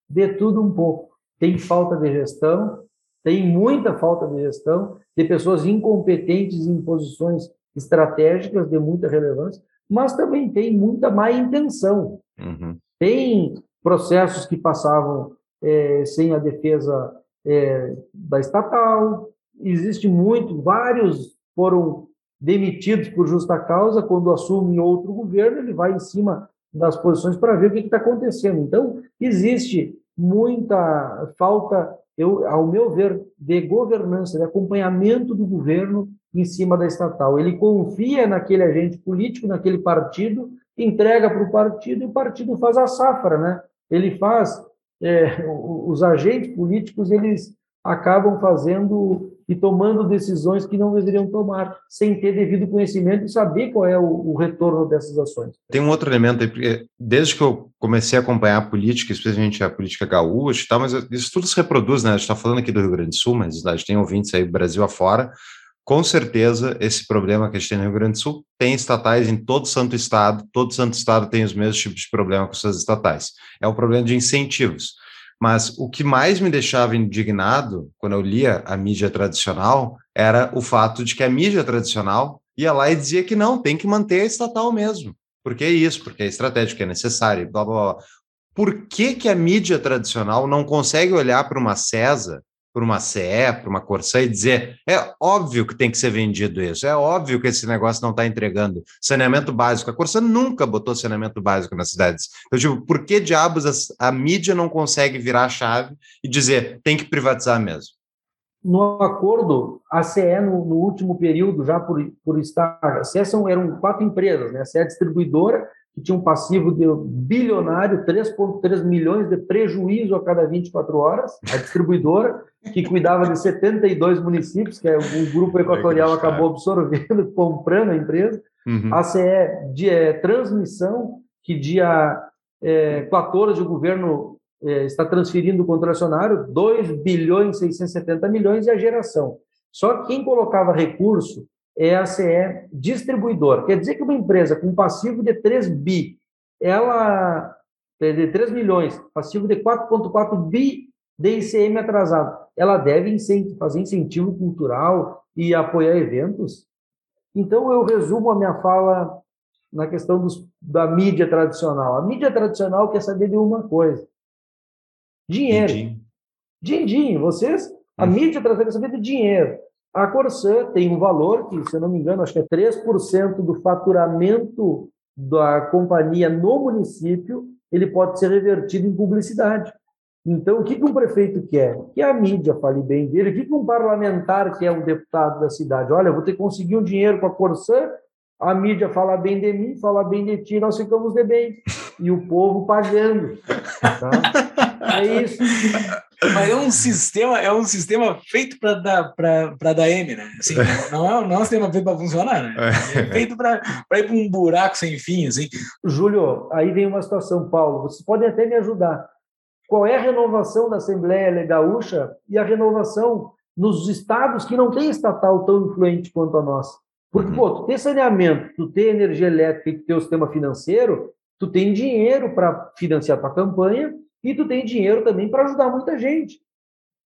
[SPEAKER 3] De tudo um pouco. Tem falta de gestão, tem muita falta de gestão, de pessoas incompetentes em posições estratégicas de muita relevância, mas também tem muita má intenção.
[SPEAKER 2] Uhum.
[SPEAKER 3] Tem processos que passavam é, sem a defesa é, da estatal, existe muito, vários foram demitidos por justa causa, quando assume outro governo, ele vai em cima das posições para ver o que está acontecendo. Então, existe muita falta, eu, ao meu ver, de governança, de acompanhamento do governo em cima da estatal. Ele confia naquele agente político, naquele partido, entrega para o partido e o partido faz a safra, né? Ele faz, é, os agentes políticos, eles acabam fazendo e tomando decisões que não deveriam tomar, sem ter devido conhecimento e saber qual é o, o retorno dessas ações.
[SPEAKER 2] Tem um outro elemento aí, porque desde que eu comecei a acompanhar a política, especialmente a política gaúcha tal, mas isso tudo se reproduz, né? A gente está falando aqui do Rio Grande do Sul, mas a gente tem ouvintes aí Brasil afora, com certeza, esse problema que a gente tem no Rio Grande do Sul tem estatais em todo santo estado, todo santo estado tem os mesmos tipos de problema com suas estatais. É o problema de incentivos. Mas o que mais me deixava indignado quando eu lia a mídia tradicional era o fato de que a mídia tradicional ia lá e dizia que não, tem que manter a estatal mesmo. Porque é isso, porque é estratégico, é necessário, blá blá blá. por que, que a mídia tradicional não consegue olhar para uma CESA, para uma CE, para uma Corsã e dizer: é óbvio que tem que ser vendido isso, é óbvio que esse negócio não está entregando saneamento básico. A Corsã nunca botou saneamento básico nas cidades. Eu digo, por que diabos a, a mídia não consegue virar a chave e dizer tem que privatizar mesmo?
[SPEAKER 3] No acordo, a CE, no, no último período, já por, por estar. A CE são, eram quatro empresas, né? A CE é distribuidora, que tinha um passivo de bilionário, 3,3 milhões de prejuízo a cada 24 horas, a distribuidora, que cuidava de 72 municípios, que é o grupo equatorial acabou absorvendo, comprando a empresa. Uhum. A CE de é, transmissão, que dia é, 14 o governo é, está transferindo o concessionário 2 bilhões e 670 milhões e a geração. Só que quem colocava recurso é a CE distribuidora. Quer dizer que uma empresa com passivo de 3 bi, ela de 3 milhões, passivo de 4,4 bi de ICM atrasado, ela deve fazer incentivo cultural e apoiar eventos? Então, eu resumo a minha fala na questão dos, da mídia tradicional. A mídia tradicional quer saber de uma coisa: dinheiro. Din-din. Vocês, a hum. mídia tradicional quer saber de dinheiro. A Corsã tem um valor que, se eu não me engano, acho que é 3% do faturamento da companhia no município, ele pode ser revertido em publicidade. Então, o que um prefeito quer? Que a mídia fale bem dele. O que um parlamentar quer, um deputado da cidade? Olha, vou ter que conseguir um dinheiro com a Corsã, a mídia fala bem de mim, fala bem de ti, nós ficamos de bem. E o povo pagando. Tá? É isso.
[SPEAKER 1] Mas é um sistema, é um sistema feito para dar para dar M, né? Assim, não, é, não é um sistema feito para funcionar, né? É feito para ir para um buraco sem fim, assim.
[SPEAKER 3] Júlio, aí vem uma situação, Paulo. Vocês podem até me ajudar. Qual é a renovação da Assembleia Gaúcha e a renovação nos estados que não tem estatal tão influente quanto a nossa? Porque, uhum. pô, tu tem saneamento, tu tem energia elétrica e tu tem o sistema financeiro, tu tem dinheiro para financiar tua campanha e tu tem dinheiro também para ajudar muita gente,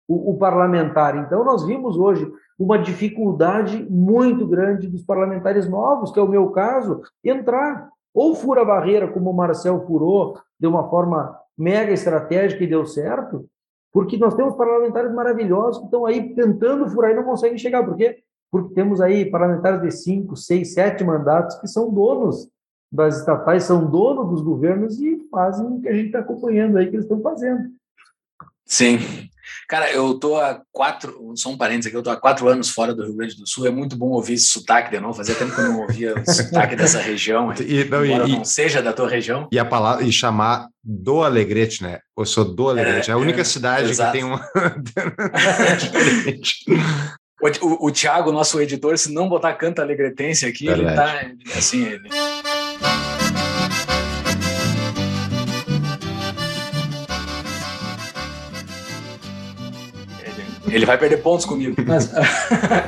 [SPEAKER 3] o, o, parlamentar. Então, nós vimos hoje uma dificuldade muito grande dos parlamentares novos, que é o meu caso, entrar. Ou fura a barreira, como o Marcel furou, de uma forma mega estratégica e deu certo, porque nós temos parlamentares maravilhosos que estão aí tentando furar e não conseguem chegar. Por quê? Porque temos aí parlamentares de cinco, seis, sete mandatos que são donos das estatais são donos dos governos e fazem o que a gente está acompanhando aí que eles estão fazendo.
[SPEAKER 1] Sim. Cara, eu tô há quatro, só um parênteses aqui, eu tô há quatro anos fora do Rio Grande do Sul, é muito bom ouvir esse sotaque de novo, fazia tempo que eu não ouvia o sotaque dessa região, e, não, e, não seja da tua região.
[SPEAKER 2] E a palavra, e chamar do Alegrete, né? Eu sou do Alegrete, é, é a única é, cidade exato. que tem uma...
[SPEAKER 1] o, o, o Thiago, nosso editor, se não botar canta alegretense aqui, Verdade. ele tá, assim, ele... Ele vai perder pontos comigo. Mas...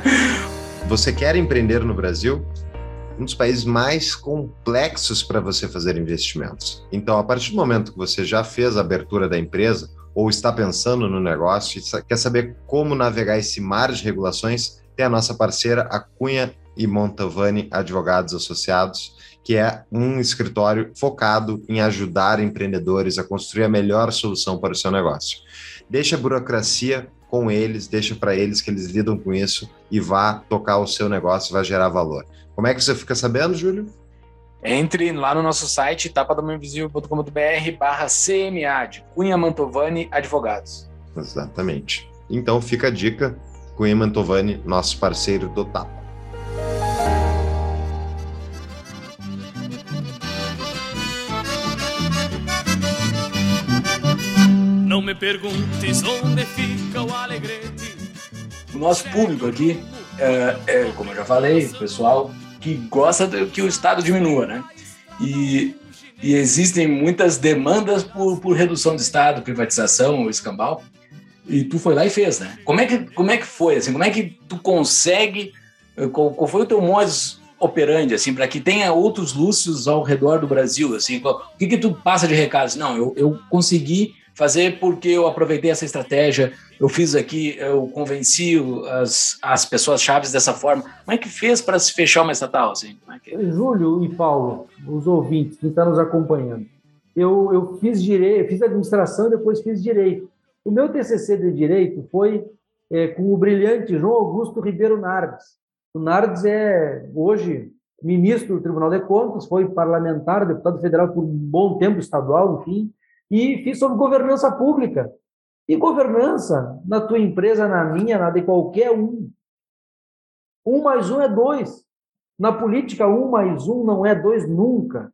[SPEAKER 2] você quer empreender no Brasil? Um dos países mais complexos para você fazer investimentos. Então, a partir do momento que você já fez a abertura da empresa ou está pensando no negócio e quer saber como navegar esse mar de regulações, tem a nossa parceira, a Cunha e Montavani Advogados Associados, que é um escritório focado em ajudar empreendedores a construir a melhor solução para o seu negócio. Deixa a burocracia com eles, deixa para eles que eles lidam com isso e vá tocar o seu negócio, vai gerar valor. Como é que você fica sabendo, Júlio?
[SPEAKER 1] Entre lá no nosso site tapadamainvisível.com.br barra CMA de Cunha Mantovani Advogados.
[SPEAKER 2] Exatamente. Então fica a dica, Cunha Mantovani, nosso parceiro do Tapa.
[SPEAKER 1] Não me perguntes onde fica o Alegrete. O nosso público aqui, é, é, como eu já falei, pessoal que gosta de que o Estado diminua, né? E, e existem muitas demandas por, por redução do Estado, privatização ou escambau. E tu foi lá e fez, né? Como é que, como é que foi? Assim, como é que tu consegue... Qual, qual foi o teu modus operandi, assim, para que tenha outros Lúcios ao redor do Brasil, assim? Qual, o que que tu passa de recado? Assim, não, eu, eu consegui fazer porque eu aproveitei essa estratégia, eu fiz aqui, eu convenci as, as pessoas chaves dessa forma. Como é que fez para se fechar uma estatal? Assim? É que...
[SPEAKER 3] Júlio e Paulo, os ouvintes que estão nos acompanhando, eu, eu fiz direito, fiz administração depois fiz direito. O meu TCC de direito foi é, com o brilhante João Augusto Ribeiro Nardes. O Nardes é hoje ministro do Tribunal de Contas, foi parlamentar, deputado federal por um bom tempo estadual, enfim, e fiz sobre governança pública. E governança, na tua empresa, na minha, na de qualquer um. Um mais um é dois. Na política, um mais um não é dois nunca.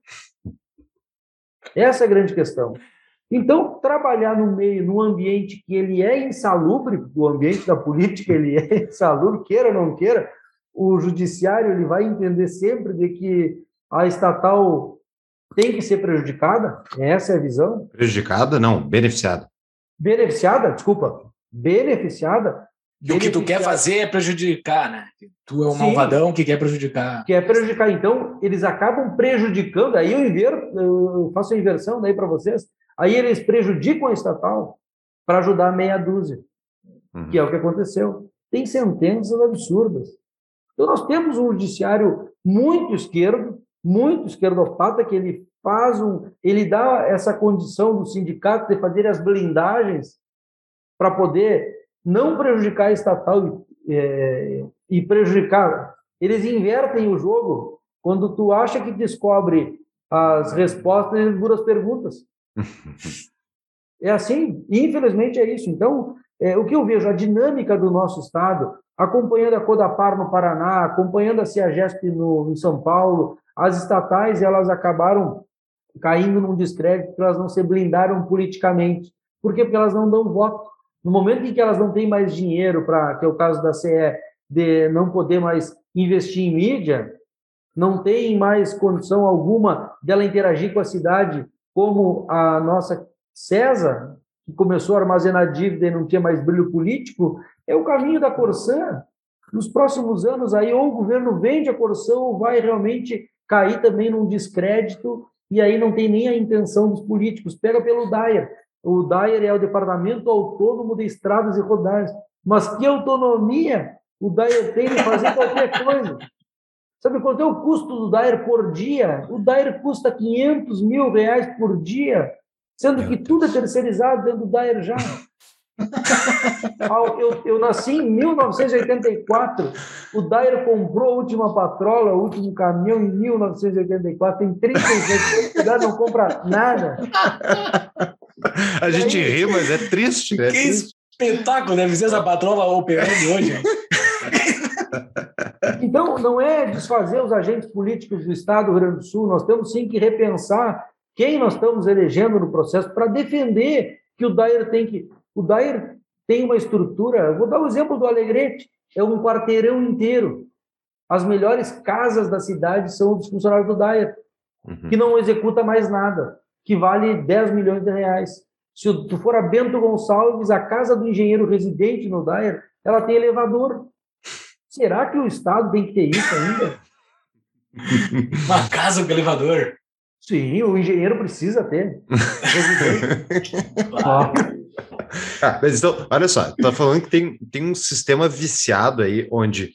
[SPEAKER 3] Essa é a grande questão. Então, trabalhar no meio, num ambiente que ele é insalubre, o ambiente da política ele é insalubre, queira ou não queira, o judiciário ele vai entender sempre de que a estatal tem que ser prejudicada, essa é a visão.
[SPEAKER 2] Prejudicada? Não, beneficiada.
[SPEAKER 3] Beneficiada, desculpa, beneficiada.
[SPEAKER 1] E o que tu quer fazer é prejudicar, né? Tu é um Sim, malvadão que quer prejudicar.
[SPEAKER 3] Quer prejudicar. Então, eles acabam prejudicando, aí eu inverto, eu faço a inversão daí para vocês, aí eles prejudicam a estatal para ajudar a meia dúzia, uhum. que é o que aconteceu. Tem sentenças absurdas. Então, nós temos um judiciário muito esquerdo, muito esquerdopata, que ele faz um, ele dá essa condição do sindicato de fazer as blindagens para poder não prejudicar a estatal é, e prejudicar. Eles invertem o jogo quando tu acha que descobre as respostas e duras perguntas. é assim, infelizmente é isso. Então, é, o que eu vejo, a dinâmica do nosso Estado, acompanhando a Codapar no Paraná, acompanhando a Ciagesp no, em São Paulo, as estatais elas acabaram caindo num descrédito porque elas não se blindaram politicamente. Por quê? Porque elas não dão voto. No momento em que elas não têm mais dinheiro para, que é o caso da CE, de não poder mais investir em mídia, não tem mais condição alguma dela interagir com a cidade como a nossa César, que começou a armazenar dívida e não tinha mais brilho político, é o caminho da Corsã. Nos próximos anos, aí, ou o governo vende a Corsã ou vai realmente cair também num descrédito e aí não tem nem a intenção dos políticos. Pega pelo DAIR. O DAIR é o Departamento Autônomo de Estradas e Rodagens. Mas que autonomia o DAIR tem de fazer qualquer coisa? Sabe quanto é o custo do DAIR por dia? O DAIR custa 500 mil reais por dia, sendo que tudo é terceirizado dentro do DAIR já. eu, eu, nasci em 1984. O Dair comprou a última patrola, o último caminhão em 1984. Tem 36 anos, não compra nada.
[SPEAKER 2] A gente ri, mas é triste.
[SPEAKER 1] É que
[SPEAKER 2] triste.
[SPEAKER 1] espetáculo deve ser essa patrola operando hoje.
[SPEAKER 3] Então, não é desfazer os agentes políticos do Estado do Rio Grande do Sul. Nós temos sim que repensar quem nós estamos elegendo no processo para defender que o Dair tem que o Dair tem uma estrutura, vou dar o um exemplo do Alegrete, é um quarteirão inteiro. As melhores casas da cidade são dos funcionários do Dair, uhum. que não executa mais nada, que vale 10 milhões de reais. Se tu for a Bento Gonçalves, a casa do engenheiro residente no Dair, ela tem elevador. Será que o Estado tem que ter isso ainda?
[SPEAKER 1] Uma casa com elevador?
[SPEAKER 3] Sim, o engenheiro precisa ter.
[SPEAKER 2] claro. Ah, mas então, olha só, tá falando que tem, tem um sistema viciado aí, onde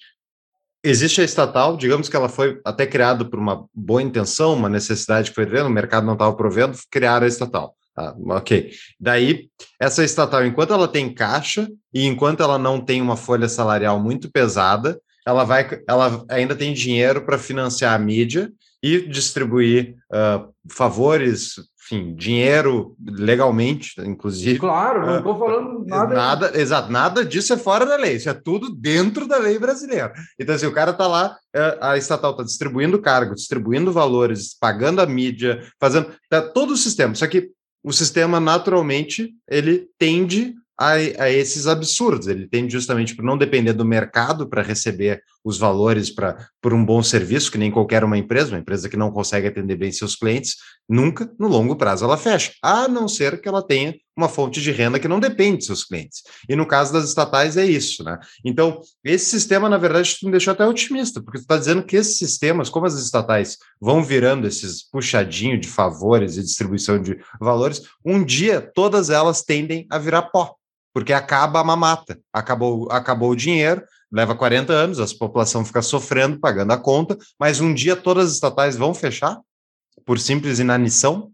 [SPEAKER 2] existe a estatal, digamos que ela foi até criada por uma boa intenção, uma necessidade que foi vendo, o mercado não estava provendo, criaram a estatal. Ah, ok. Daí, essa estatal, enquanto ela tem caixa e enquanto ela não tem uma folha salarial muito pesada, ela vai, ela ainda tem dinheiro para financiar a mídia e distribuir uh, favores, enfim, dinheiro legalmente, inclusive.
[SPEAKER 3] Claro, não estou falando nada.
[SPEAKER 2] Nada, exato, nada disso é fora da lei, isso é tudo dentro da lei brasileira. Então, assim, o cara está lá, é, a estatal está distribuindo cargo, distribuindo valores, pagando a mídia, fazendo tá todo o sistema. Só que o sistema, naturalmente, ele tende a, a esses absurdos. Ele tende justamente por não depender do mercado para receber os valores para por um bom serviço, que nem qualquer uma empresa, uma empresa que não consegue atender bem seus clientes, nunca no longo prazo ela fecha, a não ser que ela tenha uma fonte de renda que não depende de seus clientes. E no caso das estatais é isso, né? Então, esse sistema, na verdade, me deixou até otimista, porque tu está dizendo que esses sistemas, como as estatais vão virando esses puxadinhos de favores e distribuição de valores, um dia todas elas tendem a virar pó porque acaba a mamata, acabou, acabou o dinheiro, leva 40 anos, a população fica sofrendo, pagando a conta, mas um dia todas as estatais vão fechar por simples inanição?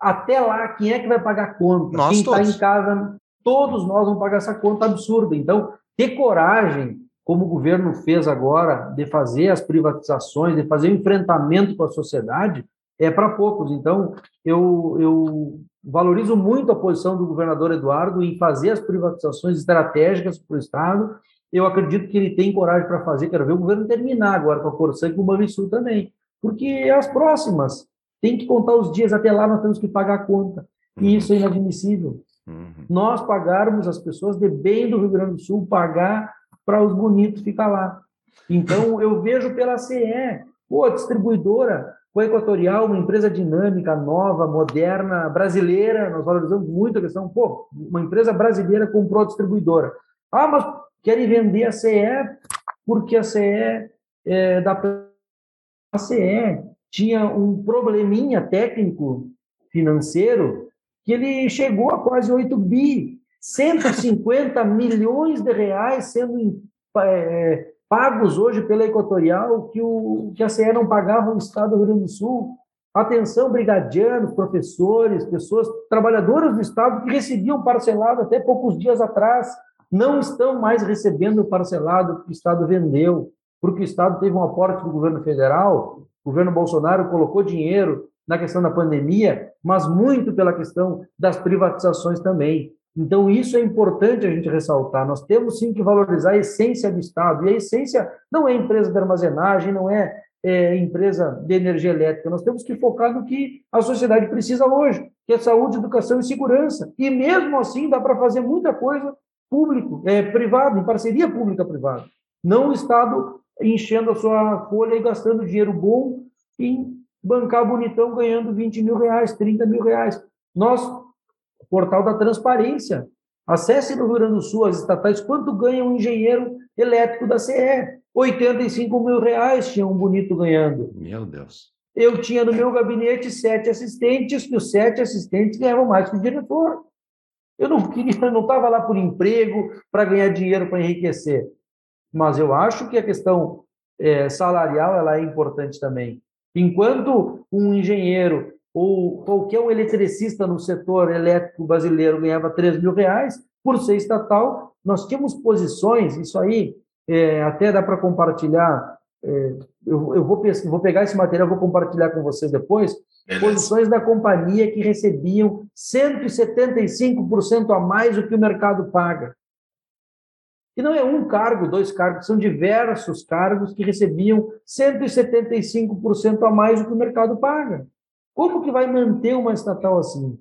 [SPEAKER 3] até lá, quem é que vai pagar a conta?
[SPEAKER 2] Nós
[SPEAKER 3] quem está em casa, todos nós vamos pagar essa conta absurda. Então, ter coragem, como o governo fez agora, de fazer as privatizações, de fazer o enfrentamento com a sociedade, é para poucos. Então, eu, eu valorizo muito a posição do governador Eduardo em fazer as privatizações estratégicas para o Estado. Eu acredito que ele tem coragem para fazer. Quero ver o governo terminar agora com a Corsã e com o Banrisul também. Porque é as próximas. Tem que contar os dias. Até lá nós temos que pagar a conta. E isso é inadmissível.
[SPEAKER 2] Uhum.
[SPEAKER 3] Nós pagarmos, as pessoas de bem do Rio Grande do Sul, pagar para os bonitos ficar lá. Então, eu vejo pela CE, pô, distribuidora, com a Equatorial, uma empresa dinâmica, nova, moderna, brasileira, nós valorizamos muito a questão, pô, uma empresa brasileira comprou a distribuidora. Ah, mas querem vender a CE porque a CE é da a CE tinha um probleminha técnico financeiro que ele chegou a quase 8 bi, 150 milhões de reais sendo é, pagos hoje pela Equatorial que, o, que a CE não pagava no estado do Rio Grande do Sul. Atenção, brigadianos, professores, pessoas, trabalhadoras do estado que recebiam parcelado até poucos dias atrás, não estão mais recebendo parcelado que o estado vendeu, porque o estado teve um aporte do governo federal, o governo Bolsonaro colocou dinheiro na questão da pandemia, mas muito pela questão das privatizações também. Então, isso é importante a gente ressaltar. Nós temos sim que valorizar a essência do Estado. E a essência não é empresa de armazenagem, não é, é empresa de energia elétrica. Nós temos que focar no que a sociedade precisa hoje, que é saúde, educação e segurança. E mesmo assim, dá para fazer muita coisa público, é, privado, em parceria pública-privada. Não o Estado enchendo a sua folha e gastando dinheiro bom em bancar bonitão ganhando 20 mil reais, 30 mil reais. Nós, portal da transparência, acesse no Rio Grande do Sul as estatais, quanto ganha um engenheiro elétrico da CE? 85 mil reais tinha um bonito ganhando.
[SPEAKER 2] Meu Deus.
[SPEAKER 3] Eu tinha no meu gabinete sete assistentes, que os sete assistentes ganhavam mais que o diretor. Eu não queria, não estava lá por emprego, para ganhar dinheiro, para enriquecer. Mas eu acho que a questão é, salarial ela é importante também. Enquanto um engenheiro ou qualquer um eletricista no setor elétrico brasileiro ganhava 3 mil reais, por ser estatal, nós tínhamos posições, isso aí é, até dá para compartilhar, é, eu, eu vou, vou, pegar esse material, vou compartilhar com vocês depois, Beleza. posições da companhia que recebiam 175% a mais do que o mercado paga. E não é um cargo, dois cargos, são diversos cargos que recebiam 175% a mais do que o mercado paga. Como que vai manter uma estatal assim?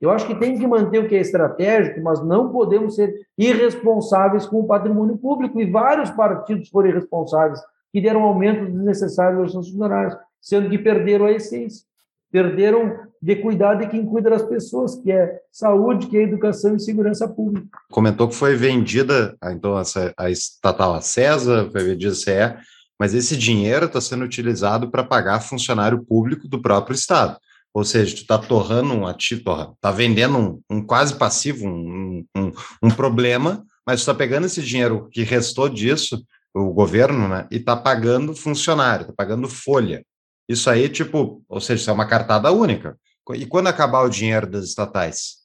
[SPEAKER 3] Eu acho que tem que manter o que é estratégico, mas não podemos ser irresponsáveis com o patrimônio público. E vários partidos foram irresponsáveis, que deram aumentos desnecessários aos seus funcionários, sendo que perderam a essência. Perderam de cuidar de quem cuida das pessoas, que é saúde, que é educação e segurança pública.
[SPEAKER 2] Comentou que foi vendida, então, a estatal a César, foi vendida a CE, mas esse dinheiro está sendo utilizado para pagar funcionário público do próprio Estado. Ou seja, tu está torrando um ativo, está vendendo um, um, quase passivo, um, um, um problema, mas está pegando esse dinheiro que restou disso, o governo, né, e está pagando funcionário, está pagando folha. Isso aí, tipo, ou seja, isso é uma cartada única. E quando acabar o dinheiro das estatais?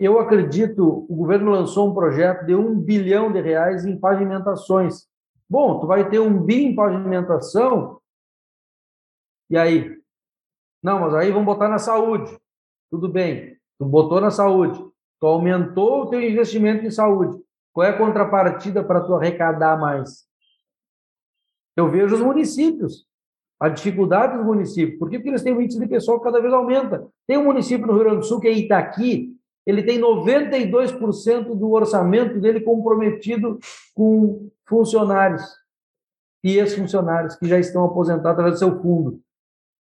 [SPEAKER 3] Eu acredito, o governo lançou um projeto de um bilhão de reais em pavimentações. Bom, tu vai ter um bi em pavimentação, e aí? Não, mas aí vamos botar na saúde. Tudo bem, tu botou na saúde, tu aumentou o teu investimento em saúde. Qual é a contrapartida para tu arrecadar mais? Eu vejo os municípios a dificuldade dos municípios. Por quê? Porque eles têm um índice de pessoal que cada vez aumenta. Tem um município no Rio Grande do Sul, que é Itaqui, ele tem 92% do orçamento dele comprometido com funcionários e ex-funcionários que já estão aposentados através do seu fundo.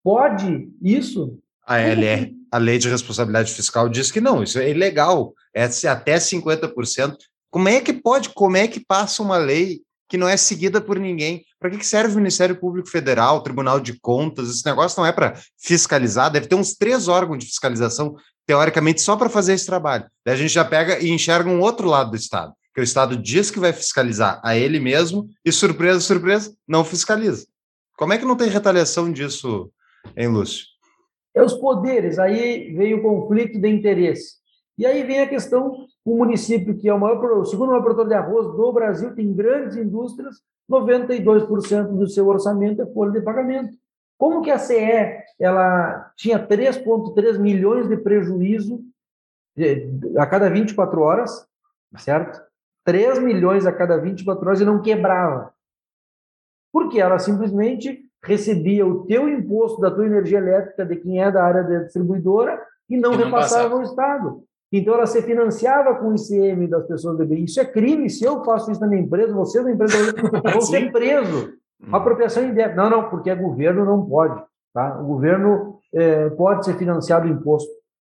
[SPEAKER 3] Pode isso?
[SPEAKER 2] A LR, a lei de responsabilidade fiscal diz que não, isso é ilegal, é até 50%. Como é que pode, como é que passa uma lei que não é seguida por ninguém. Para que serve o Ministério Público Federal, Tribunal de Contas? Esse negócio não é para fiscalizar, deve ter uns três órgãos de fiscalização, teoricamente, só para fazer esse trabalho. Daí a gente já pega e enxerga um outro lado do Estado, que o Estado diz que vai fiscalizar a ele mesmo e, surpresa, surpresa, não fiscaliza. Como é que não tem retaliação disso, hein, Lúcio?
[SPEAKER 3] É os poderes, aí veio o conflito de interesse. E aí vem a questão, o município que é o, maior, o segundo maior produtor de arroz do Brasil, tem grandes indústrias, 92% do seu orçamento é folha de pagamento. Como que a CE ela tinha 3,3 milhões de prejuízo a cada 24 horas, certo? 3 milhões a cada 24 horas e não quebrava. Porque ela simplesmente recebia o teu imposto da tua energia elétrica de quem é da área da distribuidora e não, e não repassava ao Estado. Então ela se financiava com o ICM das pessoas do BI. Isso é crime. Se eu faço isso na minha empresa, você na empresa vão ser preso. Hum. Apropriação indébita. Não, não, porque é governo não pode. Tá? O governo é, pode ser financiado imposto.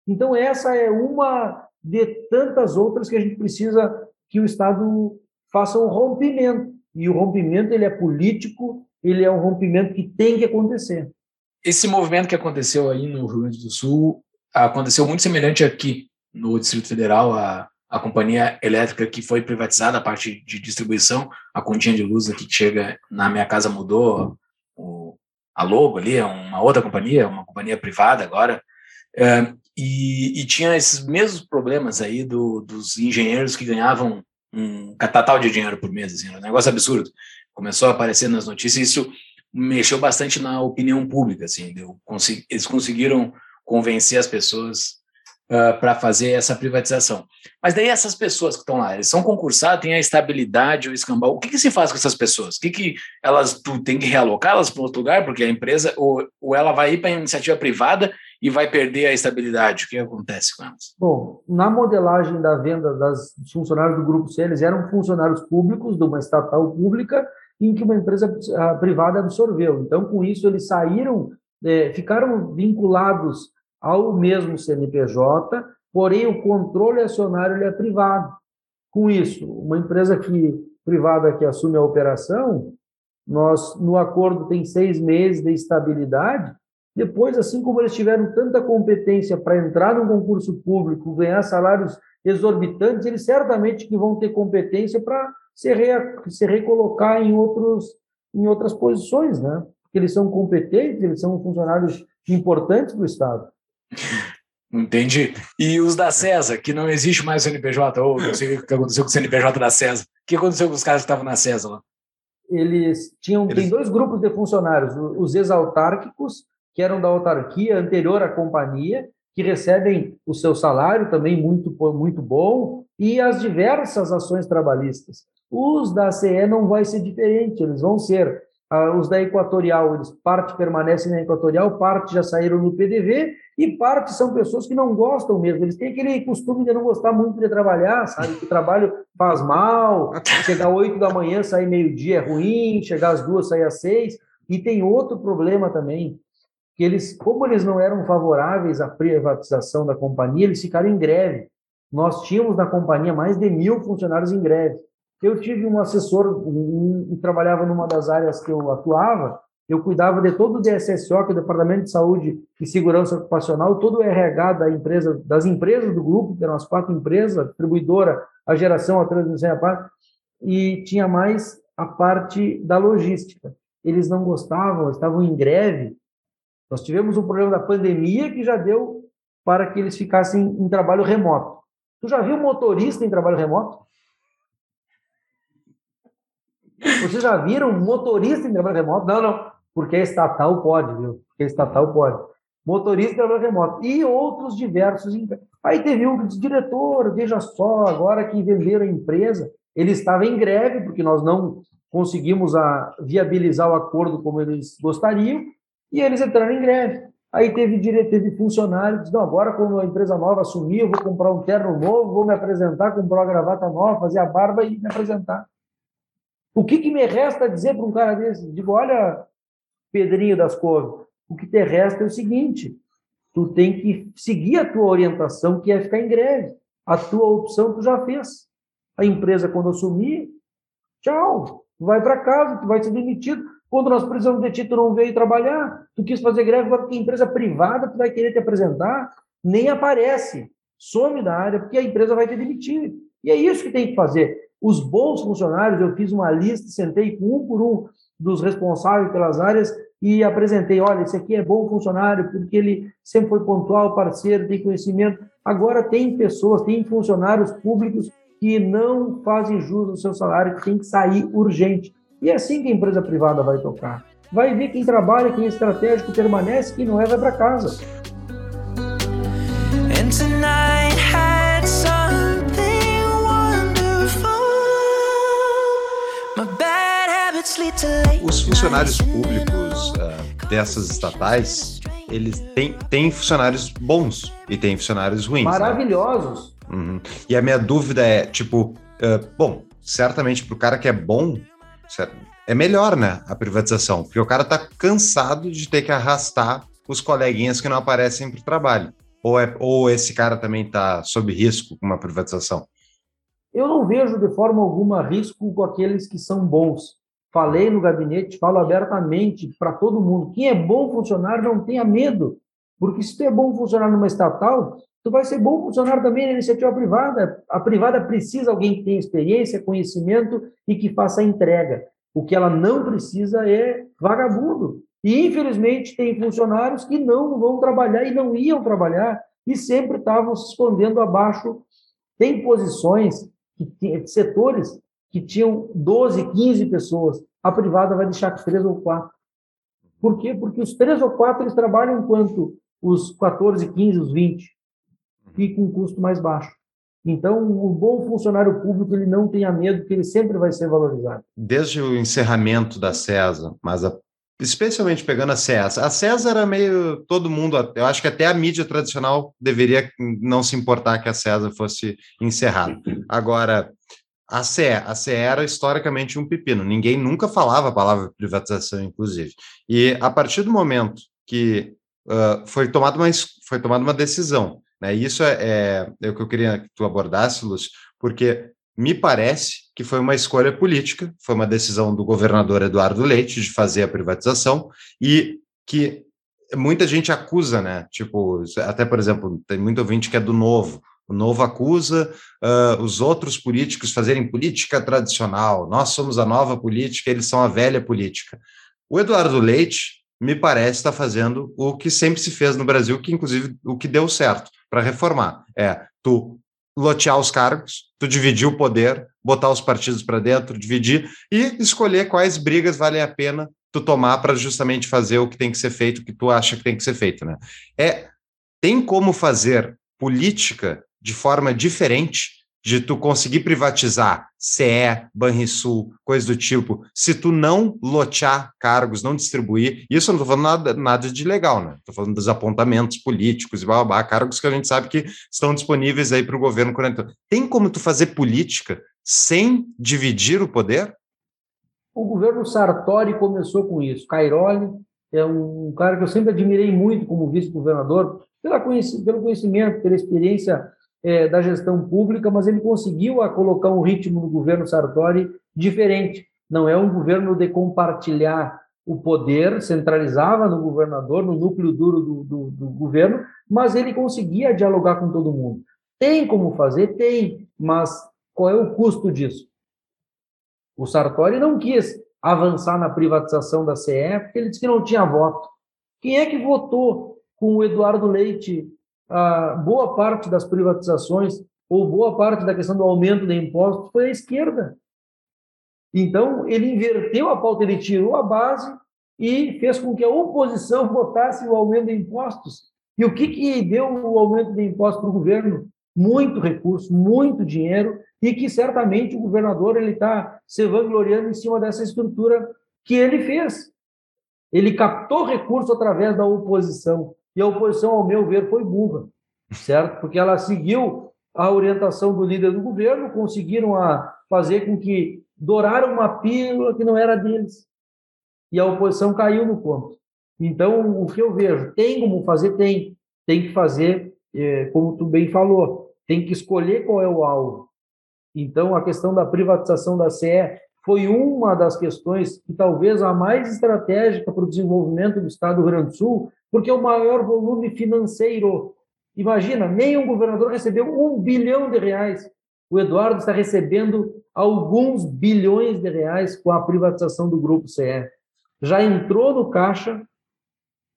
[SPEAKER 3] Então, essa é uma de tantas outras que a gente precisa que o Estado faça um rompimento. E o rompimento ele é político, ele é um rompimento que tem que acontecer.
[SPEAKER 1] Esse movimento que aconteceu aí no Rio Grande do Sul aconteceu muito semelhante aqui no Distrito Federal. A, a companhia elétrica que foi privatizada, a parte de distribuição, a continha de luz que chega na minha casa mudou o, a logo ali, é uma outra companhia, uma companhia privada agora. É, e, e, tinha esses mesmos problemas aí do, dos engenheiros que ganhavam um catatal de dinheiro por mês, assim, um negócio absurdo. Começou a aparecer nas notícias isso mexeu bastante na opinião pública, assim, eles conseguiram convencer as pessoas uh, para fazer essa privatização. Mas daí essas pessoas que estão lá, eles são concursados, têm a estabilidade, o escambau. O que, que se faz com essas pessoas? O que, que elas tu tem que realocá-las para outro lugar, porque a empresa ou, ou ela vai ir para a iniciativa privada e vai perder a estabilidade? O que acontece com elas?
[SPEAKER 3] Bom, na modelagem da venda das funcionários do grupo C, eles eram funcionários públicos de uma estatal pública em que uma empresa privada absorveu. Então, com isso, eles saíram, é, ficaram vinculados ao mesmo CNPJ, porém o controle acionário ele é privado. Com isso, uma empresa que privada que assume a operação, nós no acordo tem seis meses de estabilidade. Depois, assim como eles tiveram tanta competência para entrar no concurso público, ganhar salários exorbitantes, eles certamente que vão ter competência para se, re, se recolocar em outros em outras posições, né? Porque eles são competentes, eles são funcionários importantes do Estado.
[SPEAKER 1] Entendi. E os da César, que não existe mais o CNPJ, ou não sei o que aconteceu com o CNPJ da César. O que aconteceu com os caras que estavam na César lá?
[SPEAKER 3] Eles tinham Eles... tem dois grupos de funcionários, os exautárquicos, que eram da autarquia anterior à companhia, que recebem o seu salário também muito, muito bom, e as diversas ações trabalhistas. Os da CE não vai ser diferente, eles vão ser os da Equatorial, eles parte permanecem na Equatorial, parte já saíram no PDV e parte são pessoas que não gostam mesmo. Eles têm aquele costume de não gostar muito de trabalhar, sabe? Que o trabalho faz mal, chegar 8 da manhã, sair meio-dia é ruim, chegar às duas, sair às seis. E tem outro problema também, que eles, como eles não eram favoráveis à privatização da companhia, eles ficaram em greve. Nós tínhamos na companhia mais de mil funcionários em greve. Eu tive um assessor e trabalhava numa das áreas que eu atuava, eu cuidava de todo o DSSO, que é o Departamento de Saúde e Segurança Ocupacional, todo o RH da empresa, das empresas do grupo, que eram as quatro empresas, a distribuidora, a geração, a transmissão e a parte, e tinha mais a parte da logística. Eles não gostavam, estavam em greve. Nós tivemos um problema da pandemia que já deu para que eles ficassem em trabalho remoto. Tu já viu motorista em trabalho remoto? Vocês já viram motorista em trabalho remoto? Não, não, porque estatal pode, viu? Porque estatal pode. Motorista em trabalho remoto. E outros diversos. Aí teve um diretor, veja só, agora que venderam a empresa, ele estava em greve, porque nós não conseguimos a, viabilizar o acordo como eles gostariam, e eles entraram em greve. Aí teve teve funcionário que disse, não, agora quando a empresa nova assumir, eu vou comprar um terno novo, vou me apresentar, comprar uma gravata nova, fazer a barba e me apresentar. O que, que me resta dizer para um cara desse? Digo, olha, Pedrinho das Covas, o que te resta é o seguinte, tu tem que seguir a tua orientação, que é ficar em greve. A tua opção tu já fez. A empresa, quando assumir, tchau, tu vai para casa, tu vai ser demitido. Quando nós precisamos de ti, tu não veio trabalhar, tu quis fazer greve, agora porque empresa privada tu vai querer te apresentar, nem aparece, some da área, porque a empresa vai te demitir. E é isso que tem que fazer. Os bons funcionários, eu fiz uma lista, sentei com um por um dos responsáveis pelas áreas e apresentei, olha, esse aqui é bom funcionário porque ele sempre foi pontual, parceiro, tem conhecimento. Agora tem pessoas, tem funcionários públicos que não fazem jus ao seu salário, que tem que sair urgente. E é assim que a empresa privada vai tocar. Vai ver quem trabalha, quem é estratégico permanece, quem não é vai para casa.
[SPEAKER 2] Os funcionários públicos ah, dessas estatais, eles têm, têm funcionários bons e têm funcionários ruins. né?
[SPEAKER 3] Maravilhosos.
[SPEAKER 2] Uhum. E a minha dúvida é, tipo, ah, bom, certamente para o cara que é bom, é melhor, né, a privatização, porque o cara tá cansado de ter que arrastar os coleguinhas que não aparecem para o trabalho. Ou, é, ou esse cara também tá sob risco com uma privatização?
[SPEAKER 3] Eu não vejo de forma alguma risco com aqueles que são bons. Falei no gabinete, falo abertamente para todo mundo. Quem é bom funcionário não tenha medo, porque se tu é bom funcionário numa estatal, tu vai ser bom funcionário também na iniciativa privada. A privada precisa de alguém que tenha experiência, conhecimento e que faça a entrega. O que ela não precisa é vagabundo. E, infelizmente, tem funcionários que não vão trabalhar e não iam trabalhar e sempre estavam se escondendo abaixo. Tem posições, que setores que tinham 12, 15 pessoas. A privada vai deixar três ou quatro. Por quê? Porque os três ou quatro eles trabalham enquanto os 14, 15, os 20 e com custo mais baixo. Então, o bom funcionário público ele não tenha medo, que ele sempre vai ser valorizado.
[SPEAKER 2] desde o encerramento da CESA, mas a- especialmente pegando a CESA. A CESA era meio todo mundo, eu acho que até a mídia tradicional deveria não se importar que a CESA fosse encerrada. Agora, a CE, a CE era historicamente um pepino, ninguém nunca falava a palavra privatização, inclusive. E a partir do momento que ah, foi, tomada uma, foi tomada uma decisão, né? Isso é, é, é o que eu queria que tu abordasse, Lúcio, porque me parece que foi uma escolha política, foi uma decisão do governador Eduardo Leite de fazer a privatização e que muita gente acusa, né? Tipo, até por exemplo, tem muito ouvinte que é do Novo. O Novo acusa ah, os outros políticos fazerem política tradicional. Nós somos a nova política, eles são a velha política. O Eduardo Leite me parece estar fazendo o que sempre se fez no Brasil, que inclusive o que deu certo para reformar é tu lotear os cargos, tu dividir o poder, botar os partidos para dentro, dividir e escolher quais brigas valem a pena tu tomar para justamente fazer o que tem que ser feito, o que tu acha que tem que ser feito, né? É tem como fazer política de forma diferente de tu conseguir privatizar CE, Banrisul, coisa do tipo, se tu não lotear cargos, não distribuir, isso eu não estou falando nada, nada de legal, né? Estou falando dos apontamentos políticos e blá, cargos que a gente sabe que estão disponíveis aí para o governo. Tem como tu fazer política sem dividir o poder?
[SPEAKER 3] O governo Sartori começou com isso. Cairoli é um cara que eu sempre admirei muito como vice-governador, pelo conhecimento, pela experiência eh, da gestão pública, mas ele conseguiu colocar um ritmo no governo Sartori diferente. Não é um governo de compartilhar o poder, centralizava no governador, no núcleo duro do, do, do governo, mas ele conseguia dialogar com todo mundo. Tem como fazer? Tem, mas qual é o custo disso? O Sartori não quis avançar na privatização da CE, porque ele disse que não tinha voto. Quem é que votou com o Eduardo Leite a boa parte das privatizações ou boa parte da questão do aumento de impostos foi a esquerda. Então, ele inverteu a pauta, ele tirou a base e fez com que a oposição votasse o aumento de impostos. E o que, que deu o aumento de impostos para o governo? Muito recurso, muito dinheiro, e que certamente o governador ele está se vangloriando em cima dessa estrutura que ele fez. Ele captou recurso através da oposição. E a oposição, ao meu ver, foi burra, certo? Porque ela seguiu a orientação do líder do governo, conseguiram a fazer com que douraram uma pílula que não era deles. E a oposição caiu no conto. Então, o que eu vejo, tem como fazer? Tem. Tem que fazer, eh, como tu bem falou, tem que escolher qual é o alvo. Então, a questão da privatização da CE foi uma das questões que talvez a mais estratégica para o desenvolvimento do Estado do Rio Grande do Sul, porque é o maior volume financeiro. Imagina, nenhum governador recebeu um bilhão de reais. O Eduardo está recebendo alguns bilhões de reais com a privatização do Grupo CE. já entrou no caixa,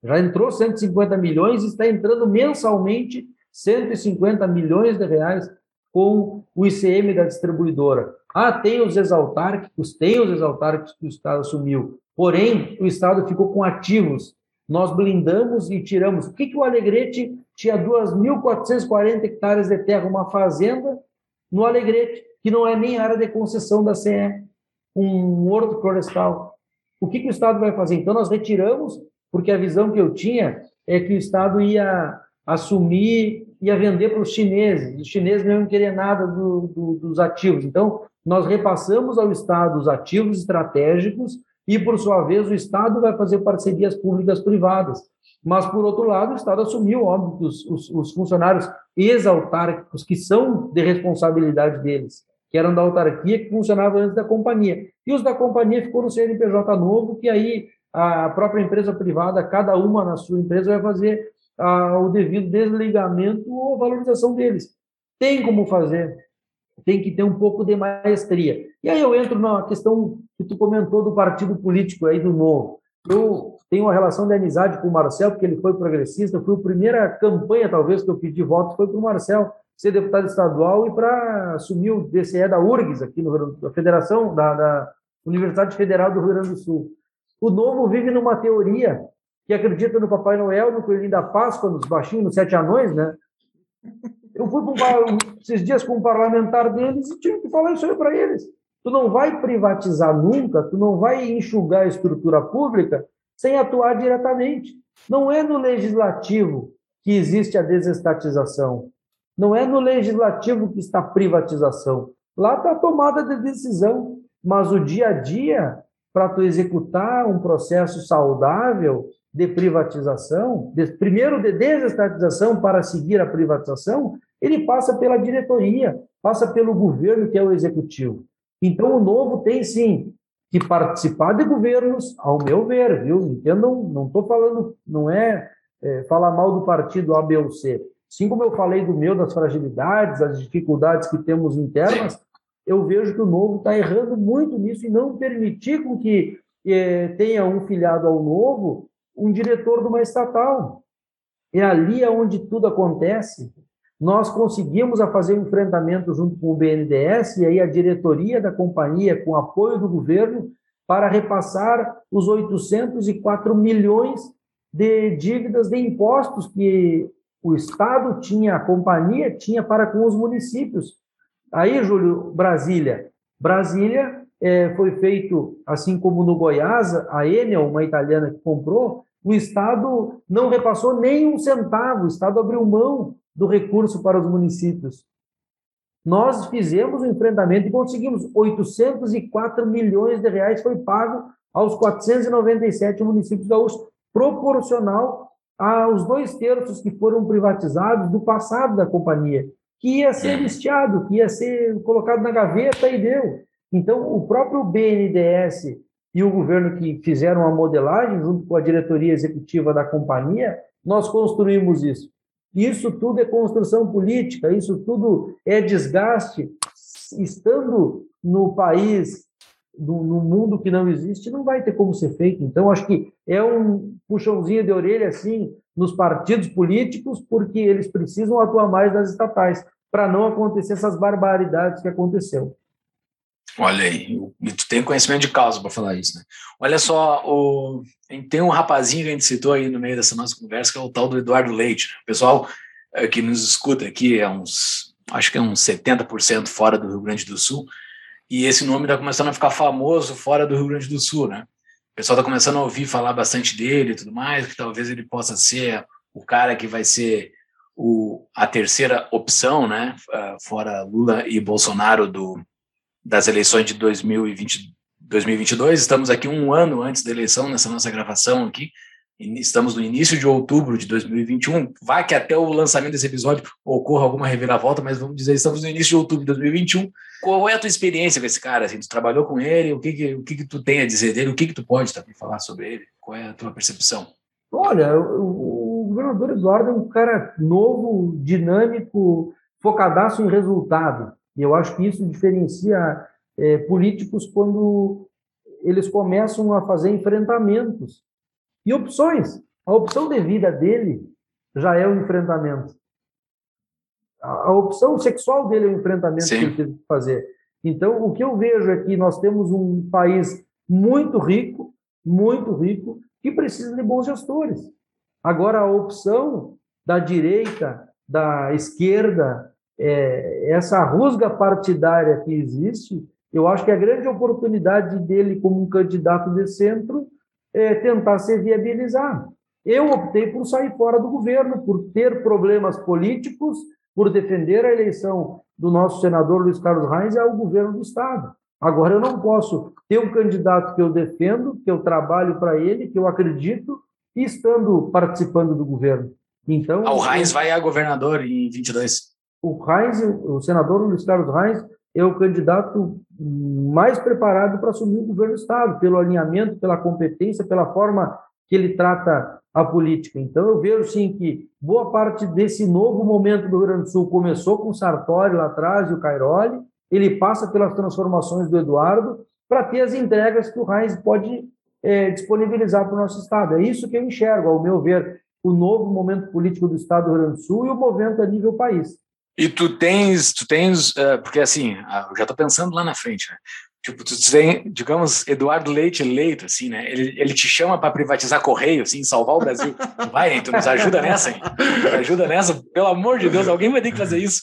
[SPEAKER 3] já entrou 150 milhões e está entrando mensalmente 150 milhões de reais com o ICM da distribuidora. Ah, tem os exaltárquicos, tem os exaltárquicos que o Estado assumiu. Porém, o Estado ficou com ativos. Nós blindamos e tiramos. O que, que o Alegrete tinha 2.440 hectares de terra, uma fazenda no Alegrete, que não é nem área de concessão da CE, um horto florestal. O que, que o Estado vai fazer? Então, nós retiramos, porque a visão que eu tinha é que o Estado ia assumir, ia vender para os chineses. Os chineses não iam querer nada do, do, dos ativos. Então, nós repassamos ao Estado os ativos estratégicos e, por sua vez, o Estado vai fazer parcerias públicas privadas. Mas, por outro lado, o Estado assumiu, óbvio, os, os, os funcionários exautárquicos, que são de responsabilidade deles, que eram da autarquia, que funcionavam antes da companhia. E os da companhia ficou no CNPJ novo, que aí a própria empresa privada, cada uma na sua empresa, vai fazer ah, o devido desligamento ou valorização deles. Tem como fazer, tem que ter um pouco de maestria. E aí eu entro na questão que tu comentou do partido político aí do Novo. Eu tenho uma relação de amizade com o Marcel, porque ele foi progressista. Foi a primeira campanha, talvez, que eu pedi voto, foi para o Marcel ser deputado estadual e para assumir o DCE da URGS, aqui no da Federação, da, da Universidade Federal do Rio Grande do Sul. O Novo vive numa teoria que acredita no Papai Noel, no Coelhinho da Páscoa, nos baixinhos, nos sete anões, né? Eu fui um, esses dias com um parlamentar deles e tive que falar isso aí para eles. Tu não vai privatizar nunca, tu não vai enxugar a estrutura pública sem atuar diretamente. Não é no legislativo que existe a desestatização. Não é no legislativo que está a privatização. Lá está a tomada de decisão. Mas o dia a dia, para tu executar um processo saudável de privatização, de, primeiro de desestatização para seguir a privatização, ele passa pela diretoria, passa pelo governo, que é o executivo. Então, o novo tem sim que participar de governos, ao meu ver, viu? Entendam, não estou falando, não é, é, falar mal do partido A, B ou C. Assim como eu falei do meu, das fragilidades, das dificuldades que temos internas, eu vejo que o novo está errando muito nisso e não permitir com que é, tenha um filiado ao novo um diretor de uma estatal. É ali onde tudo acontece nós conseguimos a fazer um enfrentamento junto com o BNDES e aí a diretoria da companhia, com apoio do governo, para repassar os 804 milhões de dívidas de impostos que o Estado tinha, a companhia tinha para com os municípios. Aí, Júlio, Brasília. Brasília é, foi feito, assim como no Goiás, a Enel, uma italiana que comprou, o Estado não repassou nem um centavo, o Estado abriu mão do recurso para os municípios. Nós fizemos o um enfrentamento e conseguimos 804 milhões de reais foi pago aos 497 municípios gaúchos, proporcional aos dois terços que foram privatizados do passado da companhia, que ia ser listeado, que ia ser colocado na gaveta e deu. Então, o próprio BNDES e o governo que fizeram a modelagem, junto com a diretoria executiva da companhia, nós construímos isso. Isso tudo é construção política, isso tudo é desgaste. Estando no país, no, no, mundo que não existe, não vai ter como ser feito. Então, acho que é um puxãozinho de orelha, assim, nos partidos políticos, porque eles precisam atuar mais nas estatais, para não acontecer essas barbaridades que aconteceu.
[SPEAKER 1] Olha aí, tu tem conhecimento de causa para falar isso, né? Olha só, o, tem um rapazinho que a gente citou aí no meio dessa nossa conversa, que é o tal do Eduardo Leite. Né? O pessoal é, que nos escuta aqui é uns, acho que é uns 70% fora do Rio Grande do Sul, e esse nome está começando a ficar famoso fora do Rio Grande do Sul, né? O pessoal está começando a ouvir falar bastante dele e tudo mais, que talvez ele possa ser o cara que vai ser o, a terceira opção, né? Ah, fora Lula e Bolsonaro do, das eleições de 2020, 2022. Estamos aqui um ano antes da eleição, nessa nossa gravação aqui. Estamos no início de outubro de 2021. Vai que até o lançamento desse episódio ocorra alguma reviravolta, mas vamos dizer, estamos no início de outubro de 2021. Qual é a tua experiência com esse cara? Assim, tu trabalhou com ele? O que que, o que, que tu tem a dizer dele? O que, que tu pode também falar sobre ele? Qual é a tua percepção?
[SPEAKER 3] Olha, o, governador Eduardo é um cara novo, dinâmico, focadaço em resultado. E eu acho que isso diferencia é, políticos quando eles começam a fazer enfrentamentos e opções. A opção de vida dele já é um enfrentamento. A, a opção sexual dele é um enfrentamento
[SPEAKER 1] Sim.
[SPEAKER 3] que ele teve que fazer. Então, o que eu vejo é que nós temos um país muito rico, muito rico, que precisa de bons gestores. Agora, a opção da direita, da esquerda, é, essa rusga partidária que existe, eu acho que a grande oportunidade dele como um candidato de centro é tentar se viabilizar. Eu optei por sair fora do governo, por ter problemas políticos, por defender a eleição do nosso senador Luiz Carlos Reis ao governo do Estado. Agora, eu não posso ter um candidato que eu defendo, que eu trabalho para ele, que eu acredito, e estando participando do governo. Então,
[SPEAKER 1] Ah, o Heinz vai a governador em 22.
[SPEAKER 3] O Reis, o senador Luiz Carlos Reis, é o candidato mais preparado para assumir o governo do Estado, pelo alinhamento, pela competência, pela forma que ele trata a política. Então, eu vejo, sim, que boa parte desse novo momento do Rio Grande do Sul começou com o Sartori lá atrás e o Cairoli, ele passa pelas transformações do Eduardo para ter as entregas que o Reis pode eh, disponibilizar para o nosso Estado. É isso que eu enxergo, ao meu ver, o novo momento político do Estado do Rio Grande do Sul e o momento a nível país.
[SPEAKER 1] E tu tens, tu tens, eh, porque assim, eu já tô pensando lá na frente, né? Tipo, tu tem, digamos, Eduardo Leite eleito, assim, né? Ele, ele te chama para privatizar Correio, assim, salvar o Brasil. Vai, hein? Tu nos ajuda nessa, hein? Nos ajuda nessa, pelo amor de Deus, alguém vai ter que fazer isso.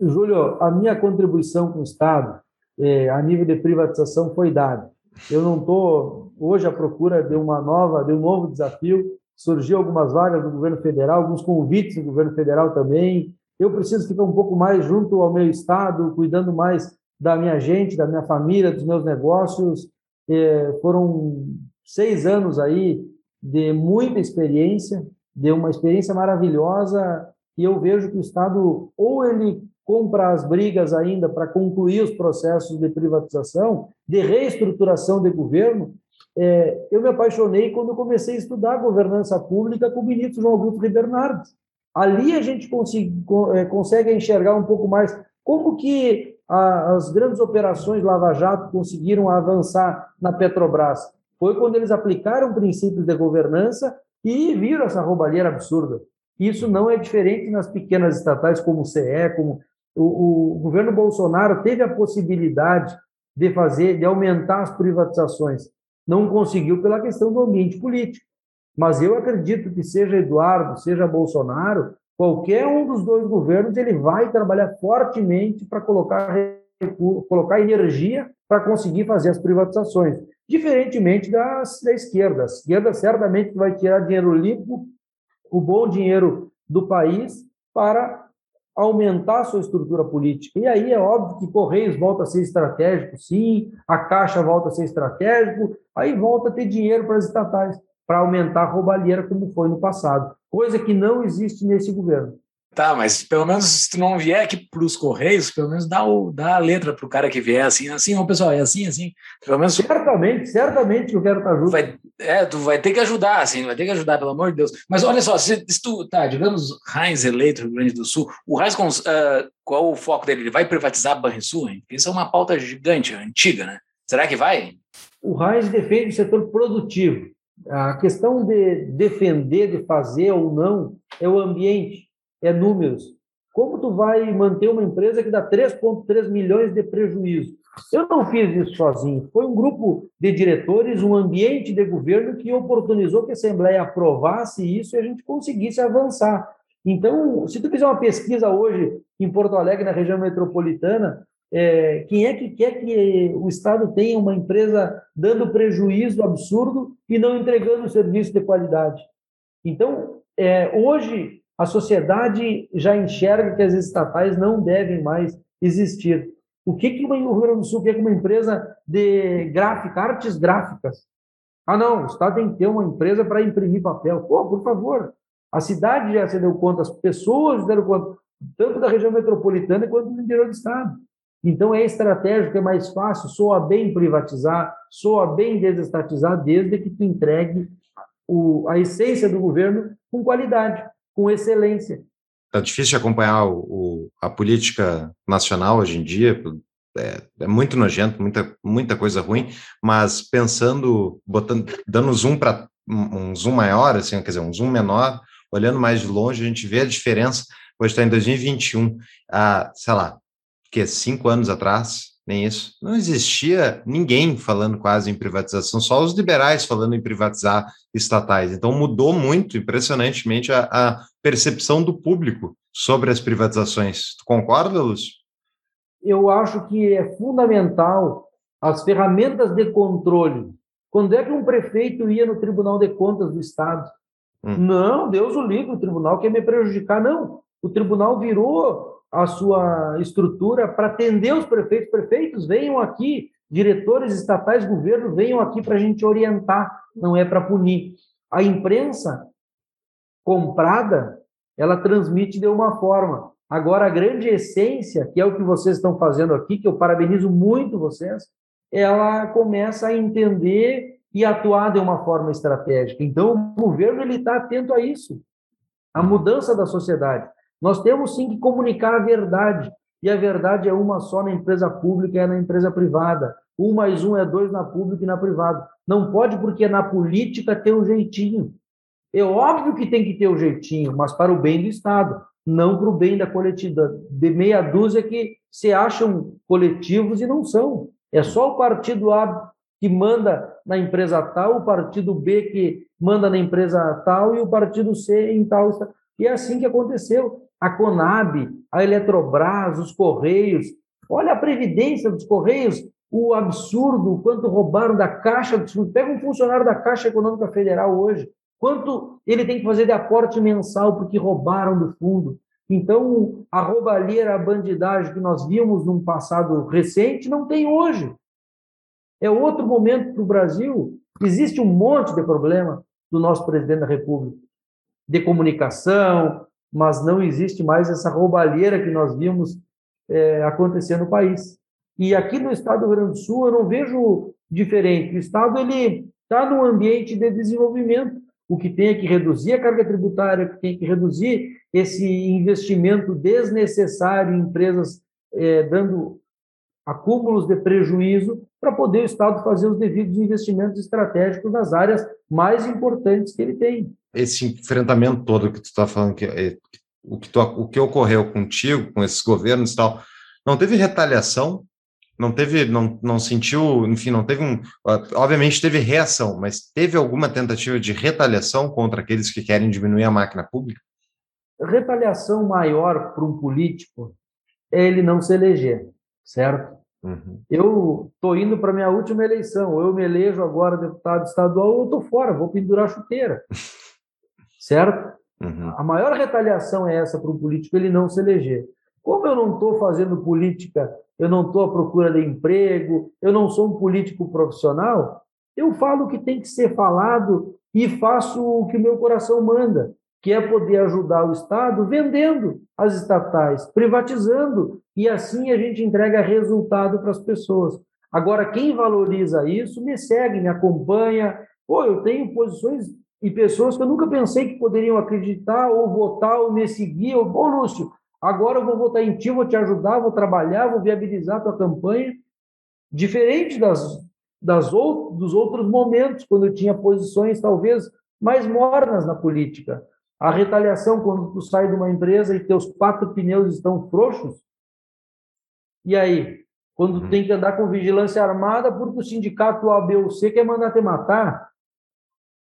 [SPEAKER 3] Júlio, a minha contribuição com o Estado, eh, a nível de privatização, foi dada. Eu não estou hoje à procura de uma nova, de um novo desafio. Surgiu algumas vagas do governo federal, alguns convites do governo federal também. Eu preciso ficar um pouco mais junto ao meu Estado, cuidando mais da minha gente, da minha família, dos meus negócios. Eh, foram seis anos aí de muita experiência, de uma experiência maravilhosa, e eu vejo que o Estado ou ele compra as brigas ainda para concluir os processos de privatização, de reestruturação de governo. É, eu me apaixonei quando comecei a estudar governança pública com o ministro João Augusto Ribeiro Nardes. Ali a gente consegue, é, consegue enxergar um pouco mais como que as grandes operações Lava Jato conseguiram avançar na Petrobras. Foi quando eles aplicaram princípios de governança e viram essa roubalheira absurda. Isso não é diferente nas pequenas estatais como o CE, como o, o, governo Bolsonaro teve a possibilidade de fazer, de aumentar as privatizações. Não conseguiu pela questão do ambiente político. Mas eu acredito que seja Eduardo, seja Bolsonaro, qualquer um dos dois governos, ele vai trabalhar fortemente para colocar, colocar energia para conseguir fazer as privatizações. Diferentemente das, da esquerda. A esquerda certamente vai tirar dinheiro limpo, o bom dinheiro do país, para aumentar a sua estrutura política. E aí é óbvio que Correios volta a ser estratégico, sim, a Caixa volta a ser estratégico, aí volta a ter dinheiro para as estatais, para aumentar a roubalheira como foi no passado, coisa que não existe nesse governo.
[SPEAKER 1] Tá, mas pelo menos se tu não vier aqui para os Correios, pelo menos dá, o, dá a letra para o cara que vier assim, assim, ó, pessoal, é assim, assim. Pelo menos.
[SPEAKER 3] Certamente, certamente eu quero estar junto.
[SPEAKER 1] Vai, é, tu vai ter que ajudar, assim, vai ter que ajudar, pelo amor de Deus. Mas olha só, se, se tu, tá, digamos, Heinz eleito no Rio Grande do Sul, o Heinz, uh, qual o foco dele? Ele vai privatizar a Banrisul, hein? Isso é uma pauta gigante, antiga, né? Será que vai?
[SPEAKER 3] O Heinz defende o setor produtivo. A questão de defender, de fazer ou não, é o ambiente é números. Como tu vai manter uma empresa que dá 3,3 milhões de prejuízo? Eu não fiz isso sozinho. Foi um grupo de diretores, um ambiente de governo que oportunizou que a Assembleia aprovasse isso e a gente conseguisse avançar. Então, se tu fizer uma pesquisa hoje em Porto Alegre, na região metropolitana, é, quem é que quer que o Estado tenha uma empresa dando prejuízo absurdo e não entregando serviço de qualidade? Então, é, hoje, a sociedade já enxerga que as estatais não devem mais existir. O que, que o Rio Grande do Sul quer com uma empresa de gráfica, artes gráficas? Ah, não, o Estado tem que ter uma empresa para imprimir papel. Pô, por favor. A cidade já se deu conta, as pessoas deram conta, tanto da região metropolitana quanto do interior do Estado. Então, é estratégico, é mais fácil, soa bem privatizar, soa bem desestatizar, desde que tu entregue o, a essência do governo com qualidade com excelência.
[SPEAKER 2] Tá difícil acompanhar o, o, a política nacional hoje em dia, é, é muito nojento, muita, muita coisa ruim, mas pensando, botando, dando zoom para um zoom maior, assim, quer dizer, um zoom menor, olhando mais de longe, a gente vê a diferença. Hoje está em 2021, há, sei lá, que cinco anos atrás, nem isso, não existia ninguém falando quase em privatização, só os liberais falando em privatizar estatais. Então mudou muito, impressionantemente, a, a percepção do público sobre as privatizações. Tu concorda, Lúcio?
[SPEAKER 3] Eu acho que é fundamental as ferramentas de controle. Quando é que um prefeito ia no Tribunal de Contas do Estado? Hum. Não, Deus o livre, o tribunal quer me prejudicar. Não, o tribunal virou a sua estrutura para atender os prefeitos. Prefeitos, venham aqui, diretores estatais, governo, venham aqui para a gente orientar, não é para punir. A imprensa comprada, ela transmite de uma forma. Agora, a grande essência, que é o que vocês estão fazendo aqui, que eu parabenizo muito vocês, ela começa a entender e atuar de uma forma estratégica. Então, o governo está atento a isso, a mudança da sociedade. Nós temos sim que comunicar a verdade, e a verdade é uma só na empresa pública e é na empresa privada. Um mais um é dois na pública e na privada. Não pode, porque na política tem um jeitinho. É óbvio que tem que ter o um jeitinho, mas para o bem do Estado, não para o bem da coletiva. De meia dúzia que se acham coletivos e não são. É só o partido A que manda na empresa tal, o partido B que manda na empresa tal e o partido C em tal. E é assim que aconteceu. A Conab, a Eletrobras, os Correios. Olha a previdência dos Correios, o absurdo, quanto roubaram da Caixa. Pega um funcionário da Caixa Econômica Federal hoje. Quanto ele tem que fazer de aporte mensal porque roubaram do fundo? Então, a roubalheira, a bandidagem que nós vimos num passado recente, não tem hoje. É outro momento para o Brasil. Existe um monte de problema do nosso presidente da República, de comunicação, mas não existe mais essa roubalheira que nós vimos é, acontecer no país. E aqui no estado do Rio Grande do Sul eu não vejo diferente. O estado ele está num ambiente de desenvolvimento o que tem é que reduzir a carga tributária, que tem que reduzir esse investimento desnecessário em empresas é, dando acúmulos de prejuízo para poder o Estado fazer os devidos investimentos estratégicos nas áreas mais importantes que ele tem.
[SPEAKER 2] Esse enfrentamento todo que tu está falando, que, é, o, que tu, o que ocorreu contigo, com esses governos e tal, não teve retaliação não teve, não, não sentiu, enfim, não teve um. Obviamente teve reação, mas teve alguma tentativa de retaliação contra aqueles que querem diminuir a máquina pública?
[SPEAKER 3] Retaliação maior para um político é ele não se eleger, certo? Uhum. Eu estou indo para minha última eleição, eu me elejo agora deputado estadual, eu estou fora, vou pendurar chuteira, certo? Uhum. A maior retaliação é essa para um político, ele não se eleger. Como eu não estou fazendo política eu não estou à procura de emprego, eu não sou um político profissional, eu falo o que tem que ser falado e faço o que o meu coração manda, que é poder ajudar o Estado vendendo as estatais, privatizando, e assim a gente entrega resultado para as pessoas. Agora, quem valoriza isso, me segue, me acompanha. Pô, eu tenho posições e pessoas que eu nunca pensei que poderiam acreditar ou votar ou me seguir. Ô, Lúcio, Agora eu vou votar em ti, vou te ajudar, vou trabalhar, vou viabilizar a tua campanha. Diferente das, das ou, dos outros momentos, quando eu tinha posições talvez mais mornas na política. A retaliação, quando tu sai de uma empresa e teus quatro pneus estão frouxos, e aí? Quando tu uhum. tem que andar com vigilância armada porque o sindicato A, B ou C quer mandar te matar.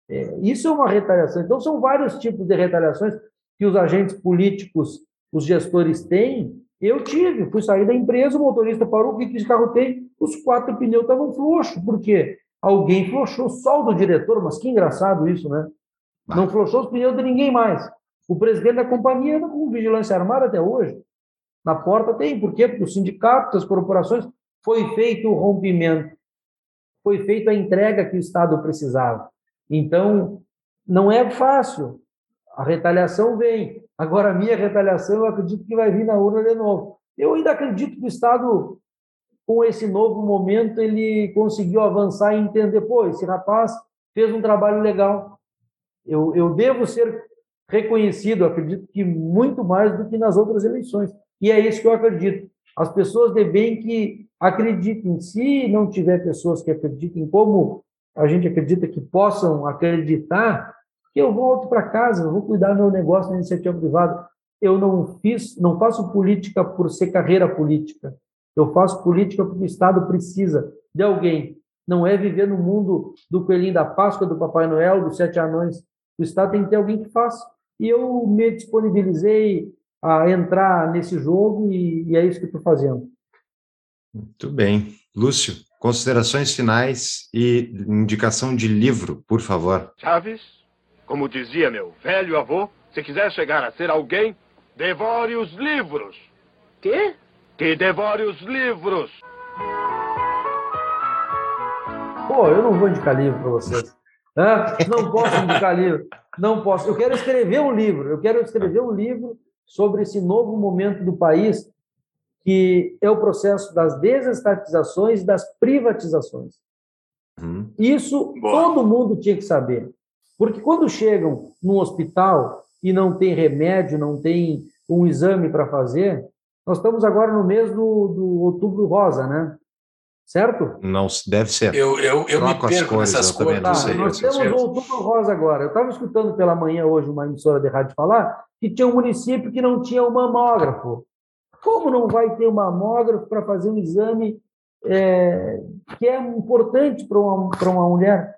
[SPEAKER 3] É, isso é uma retaliação. Então, são vários tipos de retaliações que os agentes políticos os gestores têm, eu tive, fui sair da empresa, o motorista parou, o que esse carro tem? Os quatro pneus estavam frouxos, por quê? Alguém flochou, só o do diretor, mas que engraçado isso, né? Não flochou os pneus de ninguém mais. O presidente da companhia anda com vigilância armada até hoje. Na porta tem, por quê? Porque os sindicatos, as corporações, foi feito o rompimento, foi feita a entrega que o Estado precisava. Então, não é fácil. A retaliação vem. Agora, a minha retaliação, eu acredito que vai vir na urna de novo. Eu ainda acredito que o Estado, com esse novo momento, ele conseguiu avançar e entender, pô, esse rapaz fez um trabalho legal. Eu, eu devo ser reconhecido, acredito que muito mais do que nas outras eleições. E é isso que eu acredito. as pessoas de bem que acreditem. Se não tiver pessoas que acreditem como a gente acredita que possam acreditar, que eu volto para casa, eu vou cuidar do meu negócio na iniciativa privada. Eu não fiz, não faço política por ser carreira política. Eu faço política porque o Estado precisa de alguém. Não é viver no mundo do coelhinho da Páscoa, do Papai Noel, dos sete anões. O Estado tem que ter alguém que faça. E eu me disponibilizei a entrar nesse jogo e, e é isso que estou fazendo.
[SPEAKER 2] Muito bem. Lúcio, considerações finais e indicação de livro, por favor.
[SPEAKER 6] Chaves, como dizia meu velho avô, se quiser chegar a ser alguém, devore os livros.
[SPEAKER 7] Quê?
[SPEAKER 6] Que devore os livros.
[SPEAKER 3] Pô, eu não vou indicar livro para vocês. Hã? Não posso indicar livro. Não posso. Eu quero escrever um livro. Eu quero escrever um livro sobre esse novo momento do país, que é o processo das desestatizações e das privatizações.
[SPEAKER 2] Uhum.
[SPEAKER 3] Isso
[SPEAKER 1] Boa.
[SPEAKER 3] todo mundo tinha que saber. Porque quando chegam num hospital e não tem remédio, não tem um exame para fazer, nós estamos agora no mês do, do outubro rosa, né? Certo?
[SPEAKER 2] Não deve ser.
[SPEAKER 1] Eu, eu, eu me
[SPEAKER 2] Troco
[SPEAKER 1] perco
[SPEAKER 2] cores,
[SPEAKER 1] nessas
[SPEAKER 2] não
[SPEAKER 3] Tá,
[SPEAKER 2] sei,
[SPEAKER 3] nós temos o outubro rosa agora. Eu estava escutando pela manhã hoje uma emissora de rádio falar que tinha um município que não tinha um mamógrafo. Como não vai ter um mamógrafo para fazer um exame é, que é importante para uma, para uma mulher?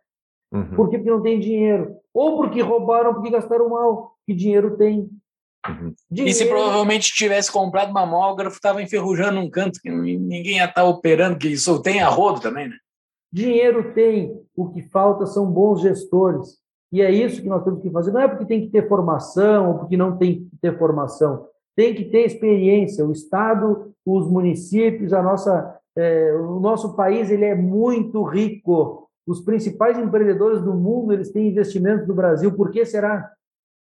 [SPEAKER 2] Uhum.
[SPEAKER 3] Por que porque não tem dinheiro? Ou porque roubaram, porque gastaram mal. Que dinheiro tem?
[SPEAKER 2] Uhum.
[SPEAKER 1] E se
[SPEAKER 3] Dinheiro-
[SPEAKER 1] provavelmente tivesse comprado mamógrafo, estava enferrujando um canto, que ninguém ia estar operando, que isso tem a rodo também, né?
[SPEAKER 3] Dinheiro tem, o que falta são bons gestores. E é isso que nós temos que fazer. Não é porque tem que ter formação ou porque não tem que ter formação. Tem que ter experiência. O Estado, os municípios, a nossa, eh, o nosso país ele é muito rico. Os principais empreendedores do mundo eles têm investimentos no Brasil. Por que será?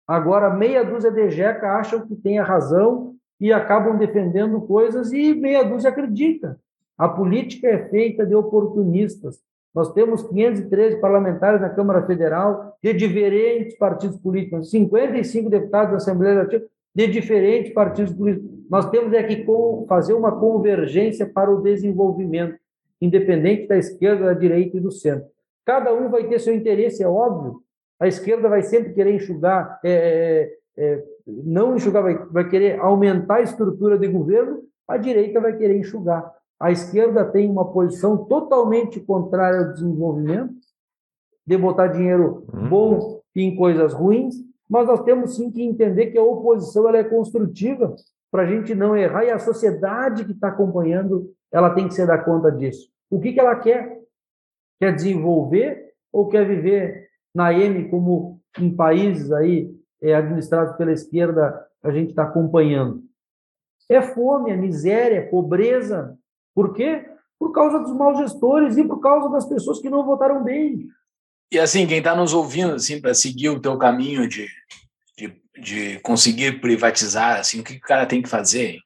[SPEAKER 3] Agora, meia dúzia de jeca acham que tem a razão e acabam defendendo coisas e meia dúzia acredita. A política é feita de oportunistas. Nós temos 513 parlamentares na Câmara Federal de diferentes partidos políticos, 55 deputados da Assembleia Legislativa de diferentes partidos políticos. Nós temos é que fazer uma convergência para o desenvolvimento, independente da esquerda, da direita e do centro. Cada um vai ter seu interesse, é óbvio. A esquerda vai sempre querer enxugar, é, é, é, não enxugar, vai, vai querer aumentar a estrutura de governo, a direita vai querer enxugar. A esquerda tem uma posição totalmente contrária ao desenvolvimento, de botar dinheiro
[SPEAKER 2] Hum.
[SPEAKER 3] bom em coisas ruins, mas nós temos sim que entender que a oposição ela é construtiva para a gente não errar e a sociedade que está acompanhando ela tem que se dar conta disso. O que, que ela quer? Quer desenvolver ou quer viver na M como em países aí é, administrados pela esquerda a gente está acompanhando? É fome, é miséria, é pobreza. Por quê? Por causa dos maus gestores e por causa das pessoas que não votaram bem.
[SPEAKER 1] E assim, quem está nos ouvindo, assim, para seguir o teu caminho de, de, de conseguir privatizar, assim, o que o cara tem que fazer?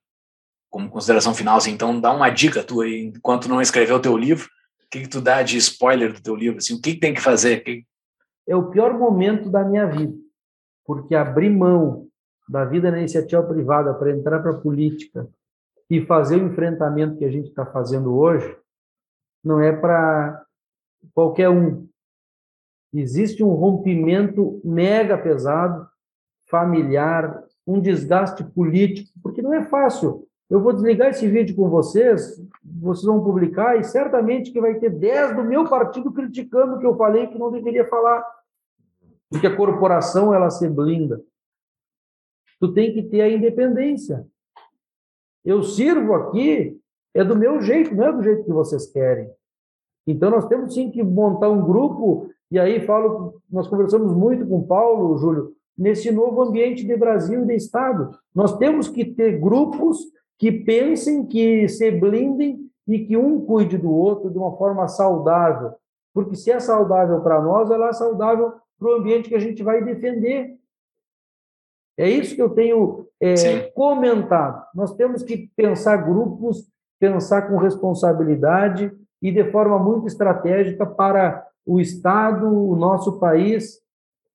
[SPEAKER 1] Como consideração final, assim, então dá uma dica tua aí, enquanto não escreveu o teu livro, o que, que tu dá de spoiler do teu livro? Assim, o que, que tem que fazer? Que-
[SPEAKER 3] é o pior momento da minha vida, porque abrir mão da vida na iniciativa privada para entrar para a política e fazer o enfrentamento que a gente está fazendo hoje não é para qualquer um. Existe um rompimento mega pesado, familiar, um desgaste político, porque não é fácil. Eu vou desligar esse vídeo com vocês, vocês vão publicar, e certamente que vai ter 10 do meu partido criticando o que eu falei que não deveria falar. Porque a corporação, ela se blinda. Tu tem que ter a independência. Eu sirvo aqui, é do meu jeito, não é do jeito que vocês querem. Então, nós temos sim que montar um grupo, e aí falo, nós conversamos muito com o Paulo, Júlio, nesse novo ambiente de Brasil e de Estado. Nós temos que ter grupos que pensem, que se blindem e que um cuide do outro de uma forma saudável. Porque se é saudável para nós, ela é saudável para o ambiente que a gente vai defender. É isso que eu tenho é, comentado. Nós temos que pensar grupos, pensar com responsabilidade e de forma muito estratégica para o Estado, o nosso país,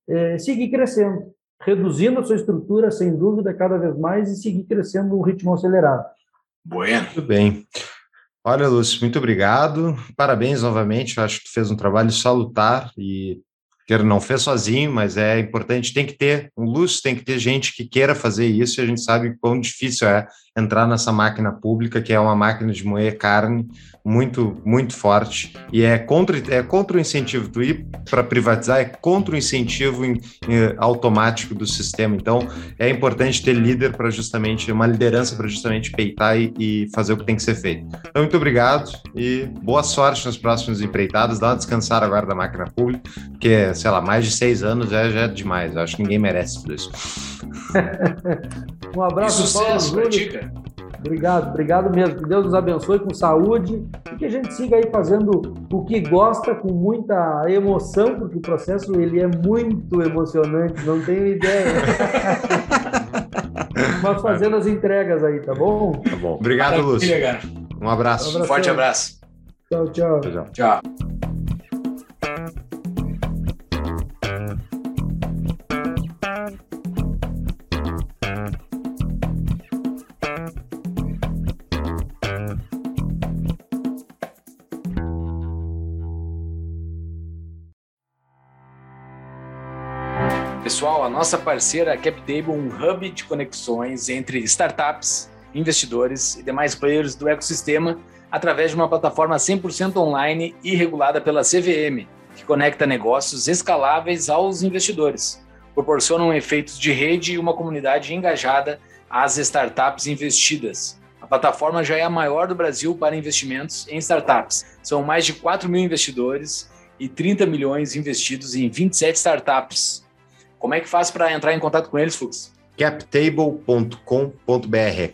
[SPEAKER 3] é, seguir crescendo, reduzindo a sua estrutura, sem dúvida, cada vez mais, e seguir crescendo num ritmo acelerado.
[SPEAKER 1] Bueno.
[SPEAKER 2] Muito bem. Olha, Lúcio, muito obrigado. Parabéns novamente. Eu acho que tu fez um trabalho salutar e que ele não fez sozinho, mas é importante, tem que ter um Lúcio, tem que ter gente que queira fazer isso, e a gente sabe quão difícil é entrar nessa máquina pública, que é uma máquina de moer carne muito, muito forte, e é contra, é contra o incentivo do ir para privatizar, é contra o incentivo em, em, automático do sistema. Então, é importante ter líder para justamente, uma liderança para justamente peitar e, e, fazer o que tem que ser feito. Então, muito obrigado e boa sorte nas próximas empreitadas. Dá uma descansar agora da máquina pública, porque, sei lá, mais de seis anos já, já é demais. Eu acho que ninguém merece tudo isso.
[SPEAKER 3] um abraço,
[SPEAKER 1] e sucesso,
[SPEAKER 3] Paulo
[SPEAKER 1] Júlio.
[SPEAKER 3] Obrigado, obrigado mesmo. Que Deus nos abençoe com saúde e que a gente siga aí fazendo o que gosta com muita emoção, porque o processo ele é muito emocionante, não tenho ideia. Mas fazendo as entregas aí, tá bom?
[SPEAKER 2] Tá bom. Obrigado, Lúcio. Um abraço.
[SPEAKER 1] Um forte abraço.
[SPEAKER 3] Tchau, tchau.
[SPEAKER 1] Tchau. tchau. Nossa parceira CapTable, um hub de conexões entre startups, investidores e demais players do ecossistema através de uma plataforma 100% online e regulada pela CVM, que conecta negócios escaláveis aos investidores, proporcionam efeitos de rede e uma comunidade engajada às startups investidas. A plataforma já é a maior do Brasil para investimentos em startups. São mais de 4 mil investidores e 30 milhões investidos em 27 startups como é que faz para entrar em contato com eles, Fux?
[SPEAKER 2] captable.com.br,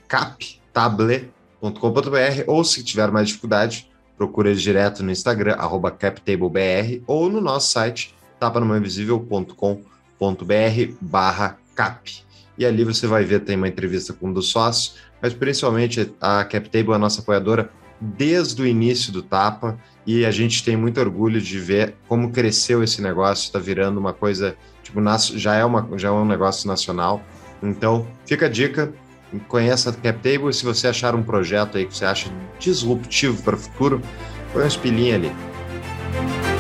[SPEAKER 2] captable.com.br, ou se tiver mais dificuldade, procura direto no Instagram, arroba captablebr, ou no nosso site, tapanumainvisível.com.br barra cap. E ali você vai ver, tem uma entrevista com um dos sócios, mas principalmente a CapTable é a nossa apoiadora desde o início do Tapa, e a gente tem muito orgulho de ver como cresceu esse negócio, está virando uma coisa Tipo, já é, uma, já é um negócio nacional. Então, fica a dica, conheça a CapTable e se você achar um projeto aí que você acha disruptivo para o futuro, põe uns pilinhos ali.